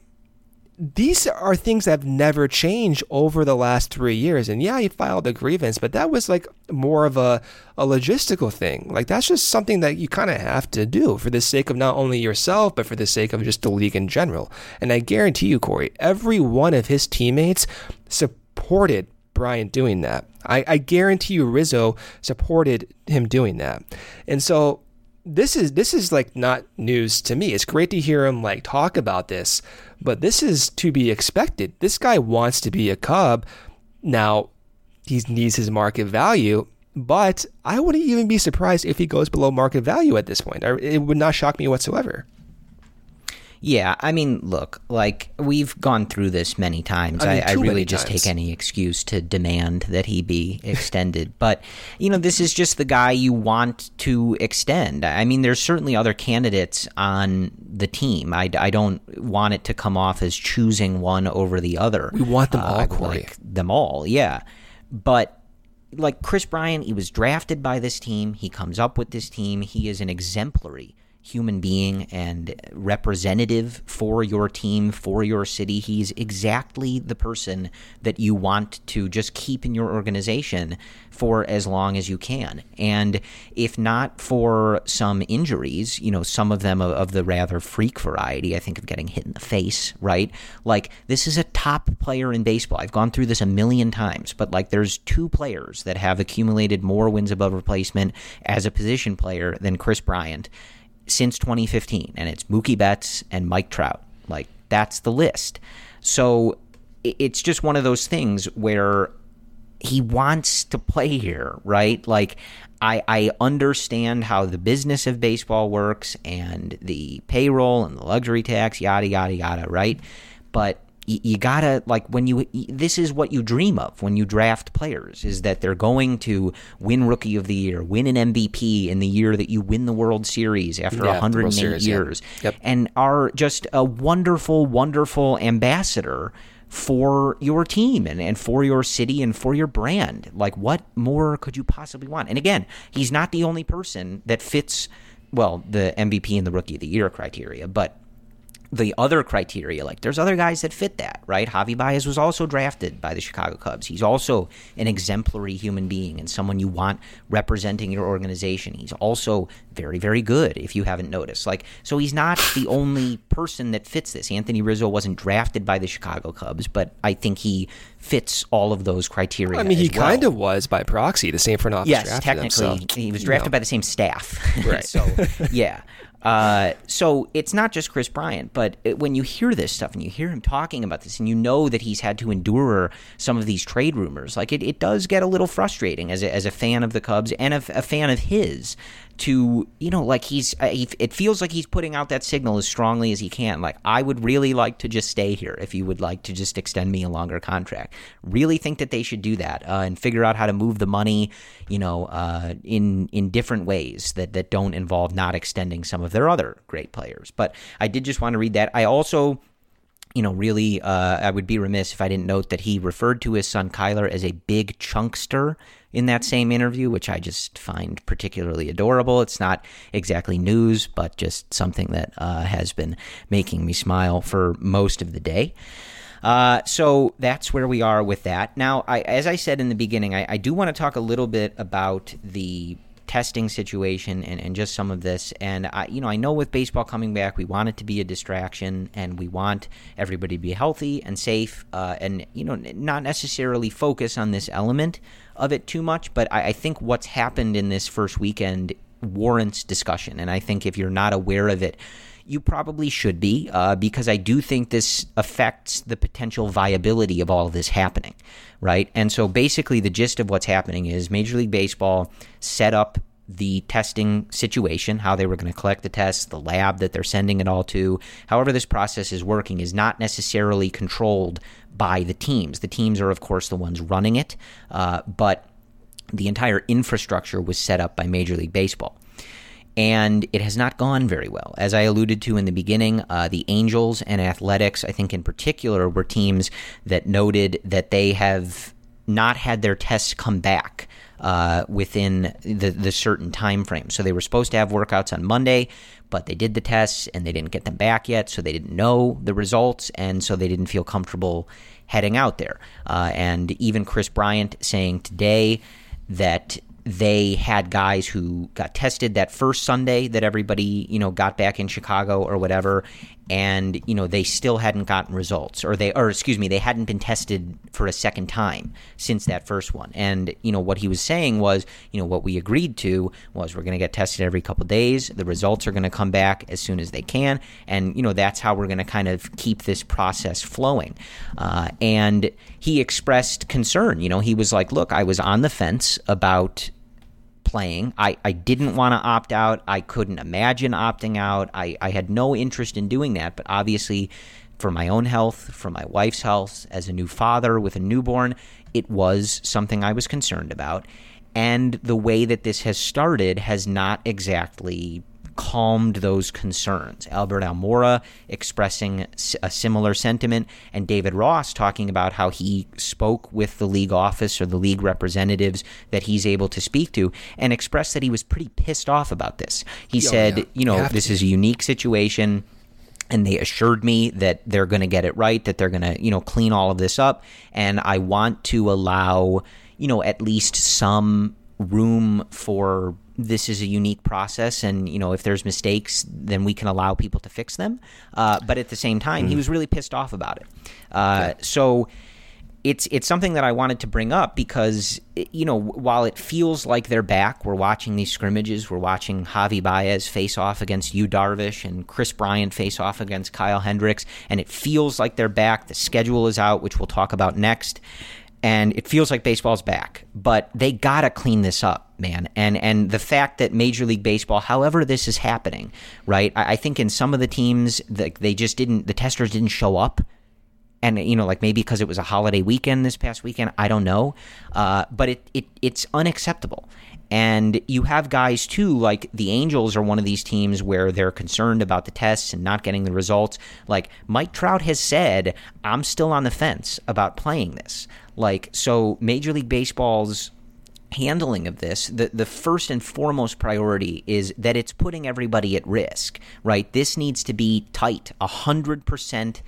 C: These are things that have never changed over the last three years. And yeah, he filed a grievance, but that was like more of a, a logistical thing. Like that's just something that you kind of have to do for the sake of not only yourself, but for the sake of just the league in general. And I guarantee you, Corey, every one of his teammates supported Bryant doing that. I, I guarantee you Rizzo supported him doing that. And so this is this is like not news to me. It's great to hear him like talk about this, but this is to be expected. This guy wants to be a Cub. Now, he needs his market value, but I wouldn't even be surprised if he goes below market value at this point. It would not shock me whatsoever.
B: Yeah, I mean, look, like we've gone through this many times. I,
C: mean,
B: I,
C: too
B: really just
C: times.
B: take any excuse to demand that he be extended. but, you know, this is just the guy you want to extend. I mean, there's certainly other candidates on the team. I, I don't want it to come off as choosing one over the other.
C: We want them uh, all,
B: I
C: Corey.
B: like them all, yeah. But like Kris Bryant, he was drafted by this team. He comes up with this team. He is an exemplary human being and representative for your team, for your city. He's exactly the person that you want to just keep in your organization for as long as you can. And if not for some injuries, you know, some of them of, the rather freak variety, I think of getting hit in the face, right? Like, this is a top player in baseball. I've gone through this a million times, but like, there's two players that have accumulated more wins above replacement as a position player than Kris Bryant since 2015, and it's Mookie Betts and Mike Trout. Like, that's the list. So it's just one of those things where he wants to play here, right? Like, I, I understand how the business of baseball works and the payroll and the luxury tax, yada, yada, yada, right? But you, you gotta like when you this is what you dream of when you draft players is that they're going to win rookie of the year win an mvp in the year that you win the world series after yeah, 108 series, years yeah. yep. and are just a wonderful wonderful ambassador for your team and, and for your city and for your brand like what more could you possibly want and again he's not the only person that fits well the mvp and the rookie of the year criteria but the other criteria. Like there's other guys that fit that, right? Javi Baez was also drafted by the Chicago Cubs. He's also an exemplary human being and someone you want representing your organization. He's also very, very good, if you haven't noticed. Like, so he's not the only person that fits this. Anthony Rizzo wasn't drafted by the Chicago Cubs, but I think he fits all of those criteria.
C: I mean, he
B: well.
C: kind of was by proxy. The same front office.
B: Yes, technically, so, he was drafted you know. by the same staff.
C: Right.
B: so, yeah. Uh, so it's not just Kris Bryant, but it, when you hear this stuff and you hear him talking about this, and you know that he's had to endure some of these trade rumors, like it, it does get a little frustrating as a, as a fan of the Cubs and a, a fan of his to you know like he's uh, it feels like he's putting out that signal as strongly as he can. Like i would really like to just stay here if you would like to just extend me a longer contract. Really think that they should do that uh, and figure out how to move the money you know uh, in in different ways that that don't involve not extending some of their other great players. But i did just want to read that. I also you know, really, uh, I would be remiss if I didn't note that he referred to his son Kyler as a big chunkster in that same interview, which I just find particularly adorable. It's not exactly news, but just something that uh, has been making me smile for most of the day. Uh, so that's where we are with that. Now, I, as I said in the beginning, I, I do want to talk a little bit about the testing situation and, and just some of this. And I, you know, I know with baseball coming back, we want it to be a distraction, and we want everybody to be healthy and safe, uh, and you know, not necessarily focus on this element of it too much. But I, I think what's happened in this first weekend warrants discussion, and I think if you're not aware of it you probably should be, uh, because I do think this affects the potential viability of all of this happening, right? And so basically, the gist of what's happening is Major League Baseball set up the testing situation, how they were going to collect the tests, the lab that they're sending it all to. However, this process is working is not necessarily controlled by the teams. The teams are, of course, the ones running it, uh, but the entire infrastructure was set up by Major League Baseball and it has not gone very well. As I alluded to in the beginning, uh, the Angels and Athletics, I think in particular, were teams that noted that they have not had their tests come back uh, within the, the certain time frame. So they were supposed to have workouts on Monday, but they did the tests and they didn't get them back yet, so they didn't know the results, and so they didn't feel comfortable heading out there. Uh, and even Kris Bryant saying today that they had guys who got tested that first Sunday that everybody, you know, got back in Chicago or whatever, and you know they still hadn't gotten results, or they, or excuse me, they hadn't been tested for a second time since that first one. And you know what he was saying was, you know, what we agreed to was we're going to get tested every couple days. The results are going to come back as soon as they can, and you know that's how we're going to kind of keep this process flowing. Uh, and he expressed concern. You know, he was like, "Look, I was on the fence about." Playing. I, I didn't want to opt out. I couldn't imagine opting out. I, I had no interest in doing that, but obviously, for my own health, for my wife's health, as a new father with a newborn, it was something I was concerned about. And the way that this has started has not exactly calmed those concerns. Albert Almora expressing a similar sentiment, and David Ross talking about how he spoke with the league office or the league representatives that he's able to speak to and expressed that he was pretty pissed off about this. He oh, said, yeah. you know, you this to. is a unique situation and they assured me that they're going to get it right that they're going to you know clean all of this up and i want to allow you know at least some room for this is a unique process and you know if there's mistakes then we can allow people to fix them uh, but at the same time mm-hmm. he was really pissed off about it uh, so it's it's something that I wanted to bring up because you know while it feels like they're back, we're watching these scrimmages. We're watching Javi Baez face off against Yu Darvish and Kris Bryant face off against Kyle Hendricks, and it feels like they're back. The schedule is out, which we'll talk about next, and it feels like baseball's back. But they gotta clean this up, man. And and the fact that Major League Baseball, however this is happening, right? I, I think in some of the teams, the, they just didn't. The testers didn't show up and you know like maybe because it was a holiday weekend this past weekend i don't know uh, but it, it it's unacceptable and you have guys too like the angels are one of these teams where they're concerned about the tests and not getting the results like mike trout has said i'm still on the fence about playing this like so major league baseball's handling of this, the, the first and foremost priority is that it's putting everybody at risk, right? This needs to be tight, 100%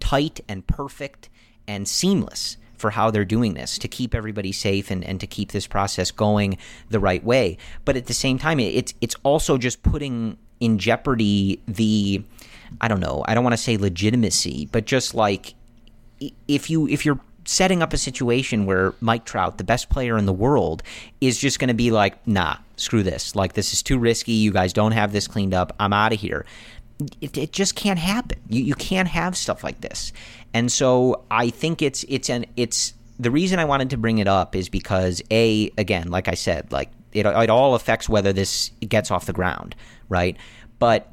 B: tight and perfect and seamless for how they're doing this to keep everybody safe and, and to keep this process going the right way. But at the same time, it's it's also just putting in jeopardy the I don't know, I don't want to say legitimacy, but just like if you if you're setting up a situation where Mike Trout, the best player in the world, is just going to be like, nah, screw this. Like, this is too risky. You guys don't have this cleaned up. I'm out of here it, it just can't happen. You you can't have stuff like this. And so I think it's it's an it's the reason I wanted to bring it up is because a again, like I said, like it it all affects whether this gets off the ground, right? But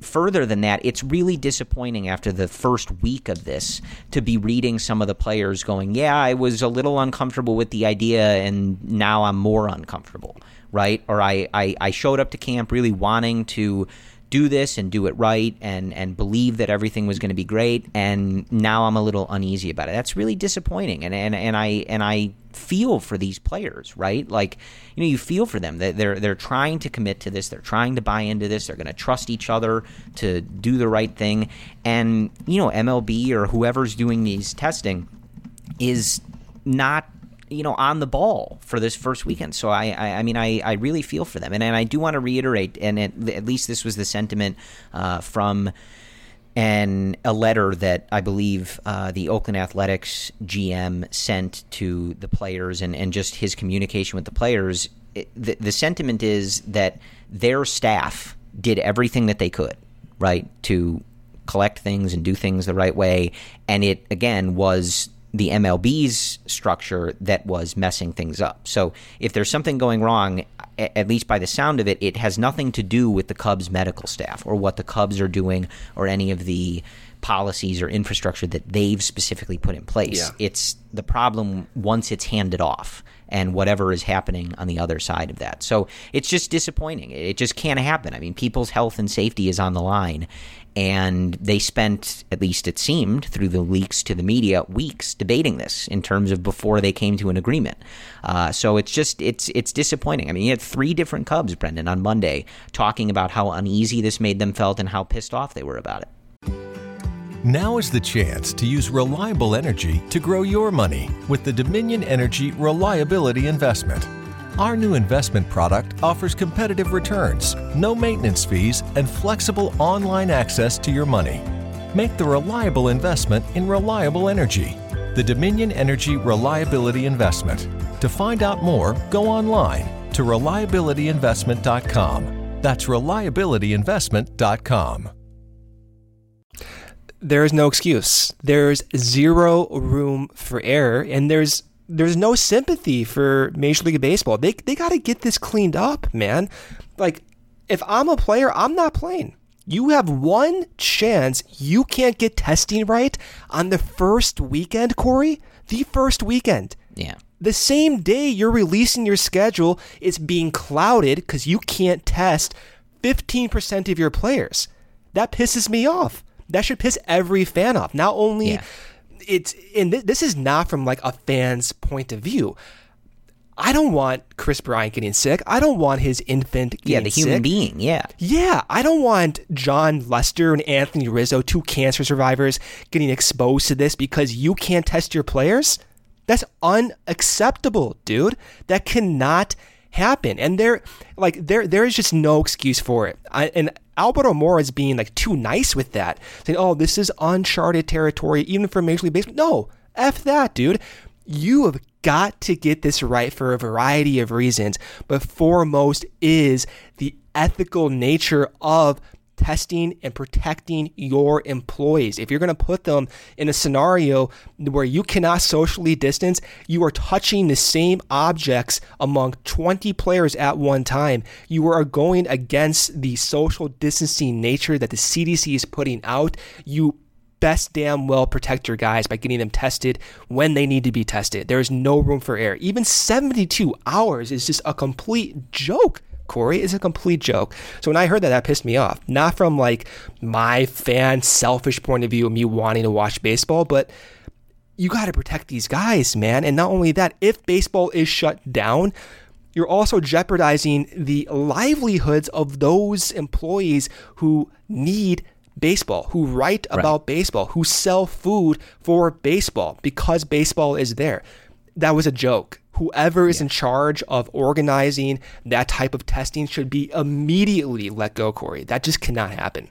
B: further than that, it's really disappointing after the first week of this to be reading some of the players going, "Yeah, I was a little uncomfortable with the idea, and now I'm more uncomfortable." Right? Or I, I, I showed up to camp really wanting to do this and do it right and and believe that everything was going to be great and now I'm a little uneasy about it. That's really disappointing and and and I and I feel for these players, right? Like, you know, you feel for them. They're they're trying to commit to this. They're trying to buy into this. They're going to trust each other to do the right thing. And you know, MLB or whoever's doing these testing is not you know on the ball for this first weekend. So I I, I mean I, I really feel for them, and and I do want to reiterate, and it, at least this was the sentiment uh, from. And a letter that I believe uh, the Oakland Athletics GM sent to the players, and, and just his communication with the players. It, the, the sentiment is that their staff did everything that they could, right, to collect things and do things the right way. And it, again, was the MLB's structure that was messing things up. So if there's something going wrong, at least by the sound of it, it has nothing to do with the Cubs medical staff or what the Cubs are doing or any of the policies or infrastructure that they've specifically put in place. Yeah. It's the problem once it's handed off and whatever is happening on the other side of that. So it's just disappointing. It just can't happen. I mean, people's health and safety is on the line. And they spent, at least it seemed, through the leaks to the media, weeks debating this in terms of before they came to an agreement. Uh, so it's just it's it's disappointing. I mean, you had three different Cubs, Brendan, on Monday talking about how uneasy this made them felt and how pissed off they were about it.
D: Now is the chance to use reliable energy to grow your money with the Dominion Energy Reliability Investment. Our new investment product offers competitive returns, no maintenance fees, and flexible online access to your money. Make the reliable investment in reliable energy. The Dominion Energy Reliability Investment. To find out more, go online to reliabilityinvestment.com. That's reliabilityinvestment.com
C: there is no excuse. There's zero room for error, and there's there's no sympathy for Major League Baseball. They they got to get this cleaned up, man. Like if I'm a player, I'm not playing. You have one chance. You can't get testing right on the first weekend, Corey. The first weekend.
B: Yeah.
C: The same day you're releasing your schedule, it's being clouded because you can't test 15% of your players. That pisses me off. That should piss every fan off. Not only
B: Yeah.
C: It's and th- this is not from like a fan's point of view. I don't want Kris Bryant getting sick. I don't want his infant getting
B: Yeah, the human
C: sick.
B: being. Yeah.
C: Yeah, I don't want Jon Lester and Anthony Rizzo, two cancer survivors, getting exposed to this because you can't test your players. That's unacceptable, dude. That cannot happen. And there, like, there, there is just no excuse for it. I, and Albert Almora is being like too nice with that, saying, "Oh, this is uncharted territory, even for Major League Baseball." No, f that, dude. You have got to get this right for a variety of reasons, but foremost is the ethical nature of testing and protecting your employees. If you're going to put them in a scenario where you cannot socially distance, you are touching the same objects among 20 players at one time. You are going against the social distancing nature that the CDC is putting out. You best damn well protect your guys by getting them tested when they need to be tested. There is no room for error. Even 72 hours is just a complete joke. Corey is a complete joke. So when I heard that, that pissed me off. Not from like my fan selfish point of view of me wanting to watch baseball, but you got to protect these guys, man. And not only that, if baseball is shut down, you're also jeopardizing the livelihoods of those employees who need baseball, who write about baseball, who sell food for baseball because baseball is there. That was a joke. Whoever is in charge of organizing that type of testing should be immediately let go, Corey. That just cannot happen.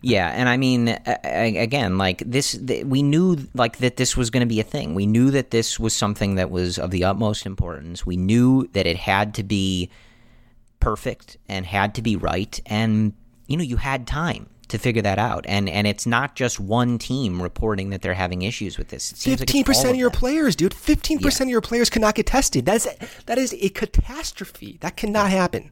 B: Yeah, and I mean, again, like this, th- we knew like that this was going to be a thing. We knew that this was something that was of the utmost importance. We knew that it had to be perfect and had to be right, and you know, you had time to figure that out. And and it's not just one team reporting that they're having issues with this. It seems like
C: Fifteen percent
B: all
C: of your
B: them.
C: players, dude. Fifteen percent of your players cannot get tested. That is that is a catastrophe. That cannot happen.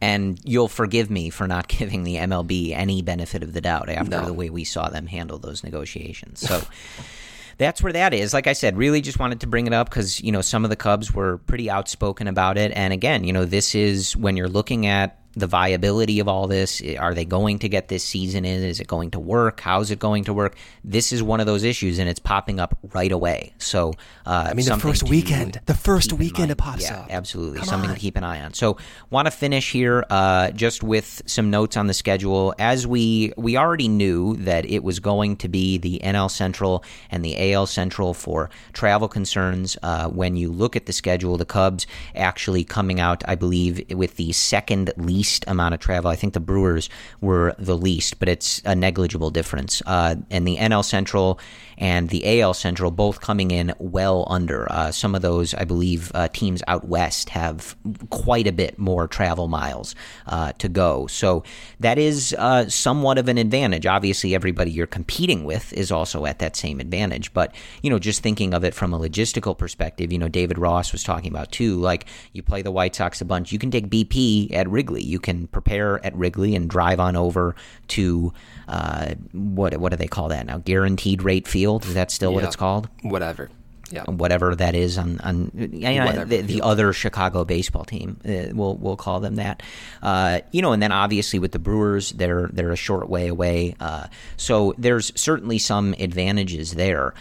B: and you'll forgive me for not giving the MLB any benefit of the doubt after
C: No.
B: the way we saw them handle those negotiations. So that's where that is. Like I said, really just wanted to bring it up because you know some of the Cubs were pretty outspoken about it. And again, you know, this is when you're looking at the viability of all this. Are they going to get this season in? Is it going to work? How's it going to work? This is one of those issues, and it's popping up right away. So, uh,
C: I mean, the first weekend, the first weekend it pops
B: yeah,
C: up.
B: Absolutely,
C: Come
B: something
C: on.
B: to keep an eye on. So, want to finish here uh, just with some notes on the schedule. As we we already knew that it was going to be the NL Central and the AL Central for travel concerns. Uh, when you look at the schedule, the Cubs actually coming out, I believe, with the second least amount of travel. I think the Brewers were the least, but it's a negligible difference. Uh, and the NL Central and the AL Central both coming in well under. Uh, some of those, I believe, uh, teams out west have quite a bit more travel miles uh, to go. So that is uh, somewhat of an advantage. Obviously, everybody you're competing with is also at that same advantage. But, you know, just thinking of it from a logistical perspective, you know, David Ross was talking about too, like you play the White Sox a bunch, you can take BP at Wrigley. You can prepare at Wrigley and drive on over to uh, what what do they call that now? Guaranteed rate field. Is that still what it's called?
C: Whatever. Yeah.
B: Whatever that is on on yeah, you the, the other Chicago baseball team. Uh, we'll we'll call them that. Uh, you know, and then obviously with the Brewers, they're they're a short way away. Uh, so there's certainly some advantages there.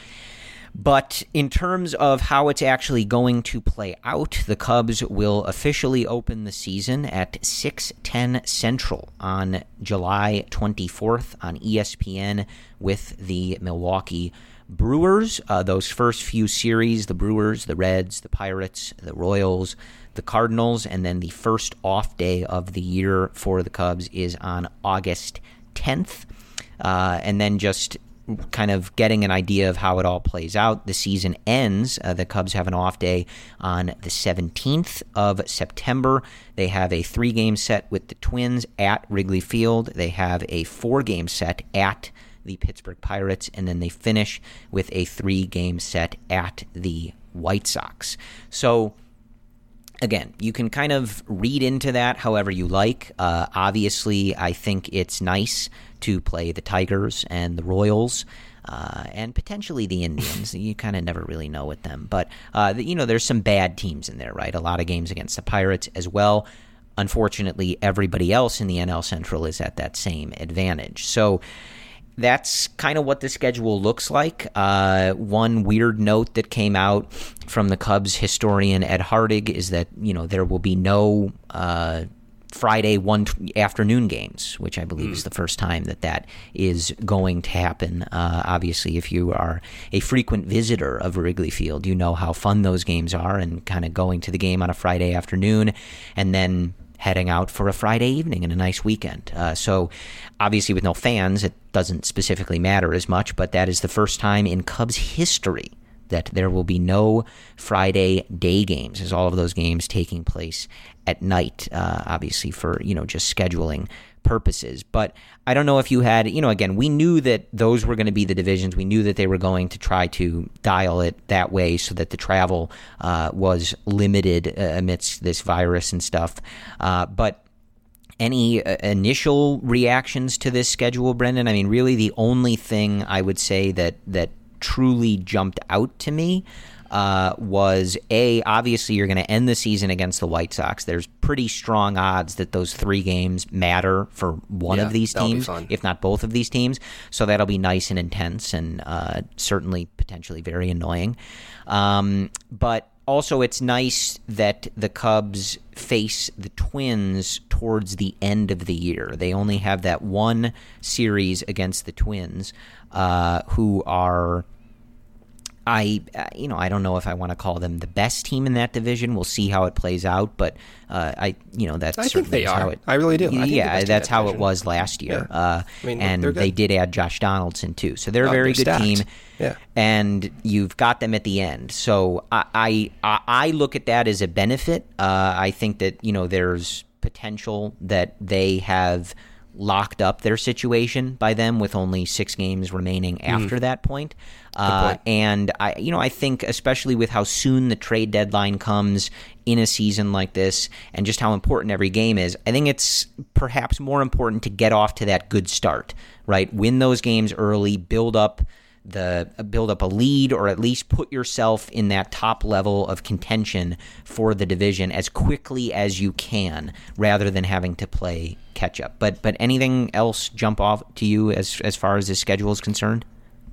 B: But in terms of how it's actually going to play out, the Cubs will officially open the season at 6:10 Central on July 24th on ESPN with the Milwaukee Brewers. Uh, those first few series, the Brewers, the Reds, the Pirates, the Royals, the Cardinals, and then the first off day of the year for the Cubs is on August 10th. Uh, and then just kind of getting an idea of how it all plays out. The season ends. Uh, the Cubs have an off day on the 17th of September. They have a three game set with the Twins at Wrigley Field. They have a four game set at the Pittsburgh Pirates, and then they finish with a three game set at the White Sox. So, again, you can kind of read into that however you like. Uh, obviously, I think it's nice to play the Tigers and the Royals. Uh, and potentially the Indians. you kind of never really know with them. But, uh, the- you know, there's some bad teams in there, right? A lot of games against the Pirates as well. unfortunately, everybody else in the NL Central is at that same advantage. So that's kind of what the schedule looks like. Uh, one weird note that came out from the Cubs historian Ed Hartig is that you know there will be no uh, Friday one t- afternoon games, which I believe mm. is the first time that that is going to happen. Uh, obviously, if you are a frequent visitor of Wrigley Field, you know how fun those games are, and kind of going to the game on a Friday afternoon, and then heading out for a Friday evening and a nice weekend. Uh, so, obviously, with no fans, it doesn't specifically matter as much, but that is the first time in Cubs history that there will be no Friday day games, as all of those games taking place at night, uh, obviously for you know just scheduling purposes. But I don't know if you had, you know, again, we knew that those were going to be the divisions. We knew that they were going to try to dial it that way so that the travel uh, was limited uh, amidst this virus and stuff. Uh, but any uh, initial reactions to this schedule, Brendan? I mean, really, the only thing I would say that that truly jumped out to me uh, was a obviously you're going to end the season against the White Sox. There's pretty strong odds that those three games matter for one yeah, of these teams, if not both of these teams. So that'll be nice and intense, and uh, certainly potentially very annoying. Um, but also, it's nice that the Cubs face the Twins towards the end of the year. They only have that one series against the Twins, uh, who are I, uh, you know, I don't know if I want to call them the best team in that division. We'll see how it plays out, but uh, I, you know, that's
C: I think they are. It, I really do.
B: yeah, that's how division. it was last year. Yeah. Uh, I mean, and they did add Josh Donaldson too, so they're a oh, very good stacked. team.
C: Yeah,
B: and you've got them at the end. So I, I, I look at that as a benefit. Uh, I think that you know there's potential that they have locked up their situation by them with only six games remaining mm-hmm. after mm. that point. Uh. And I, you know, I think especially with how soon the trade deadline comes in a season like this, and just how important every game is, I think it's perhaps more important to get off to that good start. Right, win those games early, build up the build up a lead or at least put yourself in that top level of contention for the division as quickly as you can rather than having to play catch up. But but anything else jump off to you as as far as the schedule is concerned?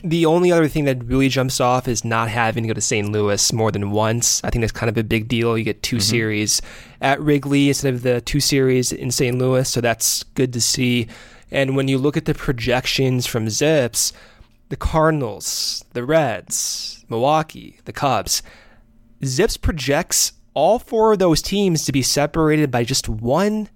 C: The only other thing that really jumps off is not having to go to St. Louis more than once. I think that's kind of a big deal. You get 2 mm-hmm. series at Wrigley instead of the two series in St. Louis, so that's good to see. And when you look at the projections from Zips, the Cardinals, the Reds, Milwaukee, the Cubs. Zips projects all four of those teams to be separated by just one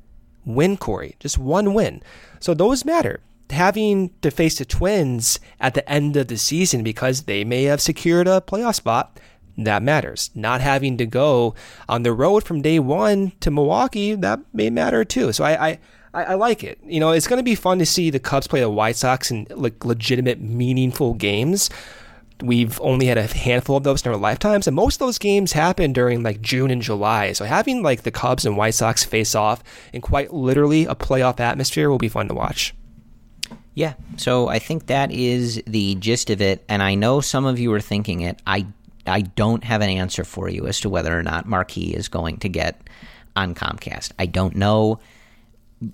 C: win, Corey. Just one win. So those matter. Having to face the Twins at the end of the season because they may have secured a playoff spot, that matters. Not having to go on the road from day one to Milwaukee, that may matter too. So I, I I, like it. You know, it's going to be fun to see the Cubs play the White Sox in like legitimate, meaningful games. We've only had a handful of those in our lifetimes, and most of those games happen during like June and July. So having like the Cubs and White Sox face off in quite literally a playoff atmosphere will be fun to watch.
B: Yeah, so I think that is the gist of it, and I know some of you are thinking it. I I don't have an answer for you as to whether or not Marquee is going to get on Comcast. I don't know.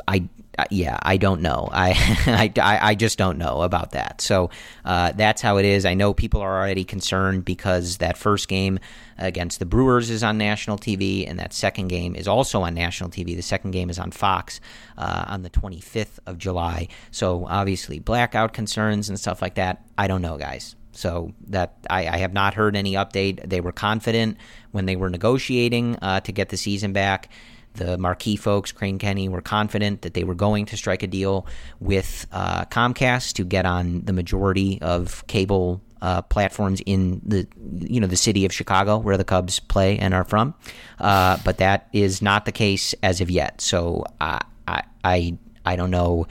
B: I yeah, I don't know. I, I, I just don't know about that. So uh, that's how it is. I know people are already concerned because that first game against the Brewers is on national TV, and that second game is also on national TV. The second game is on Fox uh, on the 25th of July. So obviously, blackout concerns and stuff like that. I don't know, guys. So that I, I have not heard any update. They were confident when they were negotiating uh, to get the season back the Marquee folks, Crane Kenney, were confident that they were going to strike a deal with uh, Comcast to get on the majority of cable uh, platforms in the you know the city of Chicago where the Cubs play and are from, uh, but that is not the case as of yet. So I I I don't know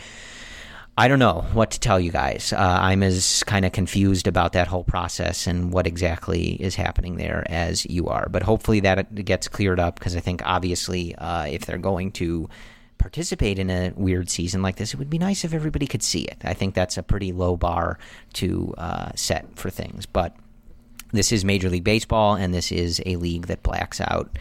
B: I don't know what to tell you guys. Uh, I'm as kind of confused about that whole process and what exactly is happening there as you are. But hopefully that gets cleared up because I think obviously uh, if they're going to participate in a weird season like this, it would be nice if everybody could see it. I think that's a pretty low bar to uh, set for things. But this is Major League Baseball, and this is a league that blacks out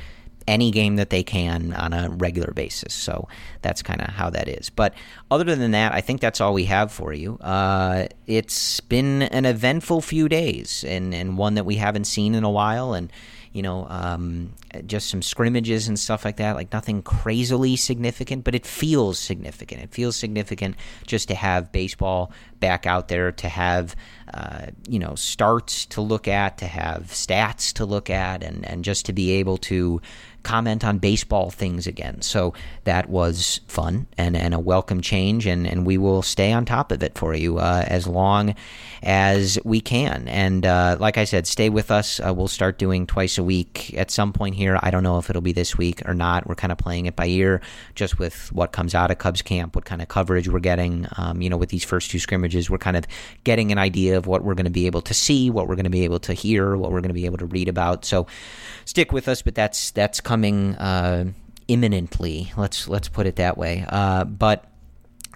B: any game that they can on a regular basis. So that's kind of how that is. But other than that, I think that's all we have for you. Uh, it's been an eventful few days and, and one that we haven't seen in a while. And you know, um, just some scrimmages and stuff like that. Like nothing crazily significant, but it feels significant. It feels significant just to have baseball back out there, to have, uh, you know, starts to look at, to have stats to look at, and, and just to be able to comment on baseball things again. So that was fun and, and a welcome change, and, and we will stay on top of it for you uh, as long as we can. And uh, like I said, stay with us. Uh, we'll start doing twice a week at some point here. I don't know if it'll be this week or not. We're kind of playing it by ear, just with what comes out of Cubs camp, what kind of coverage we're getting. Um, you know, with these first two scrimmages, we're kind of getting an idea of what we're going to be able to see, what we're going to be able to hear, what we're going to be able to read about. So stick with us, but that's that's coming uh, imminently. Let's let's put it that way. Uh, but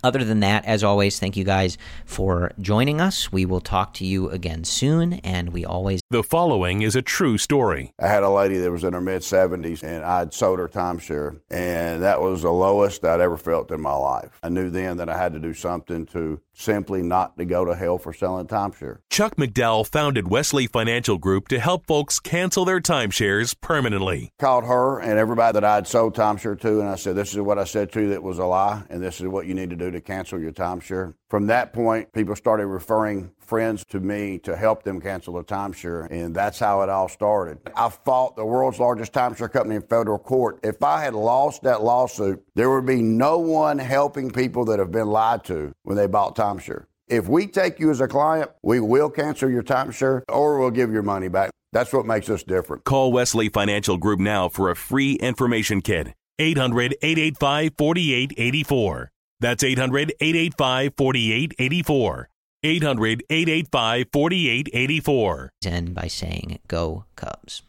B: other than that, as always, thank you guys for joining us. We will talk to you again soon, and we always.
E: The following is a true story.
F: I had a lady that was in her mid 70s, and I'd sold her timeshare, and that was the lowest I'd ever felt in my life. I knew then that I had to do something to simply not to go to hell for selling timeshare.
E: Chuck McDowell founded Wesley Financial Group to help folks cancel their timeshares permanently.
F: Called her and everybody that I'd sold timeshare to, and I said, This is what I said to you that was a lie, and this is what you need to do to cancel your timeshare. From that point, people started referring friends to me to help them cancel their timeshare, and that's how it all started. I fought the world's largest timeshare company in federal court. If I had lost that lawsuit, there would be no one helping people that have been lied to when they bought timeshare. If we take you as a client, we will cancel your timeshare or we'll give your money back. That's what makes us different.
E: Call Wesley Financial Group now for a free information kit. 800 885 4884. That's 800 885 4884. 800 885 4884.
B: End by saying, Go Cubs.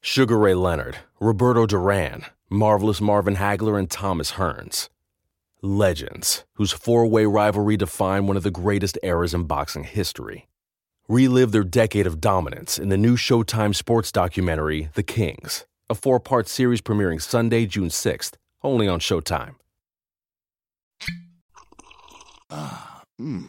G: Sugar Ray Leonard, Roberto Duran, Marvelous Marvin Hagler, and Thomas Hearns. Legends, whose four way rivalry defined one of the greatest eras in boxing history. Relive their decade of dominance in the new Showtime sports documentary, The Kings, a four part series premiering Sunday, June 6th, only on Showtime.
H: Ah, mmm.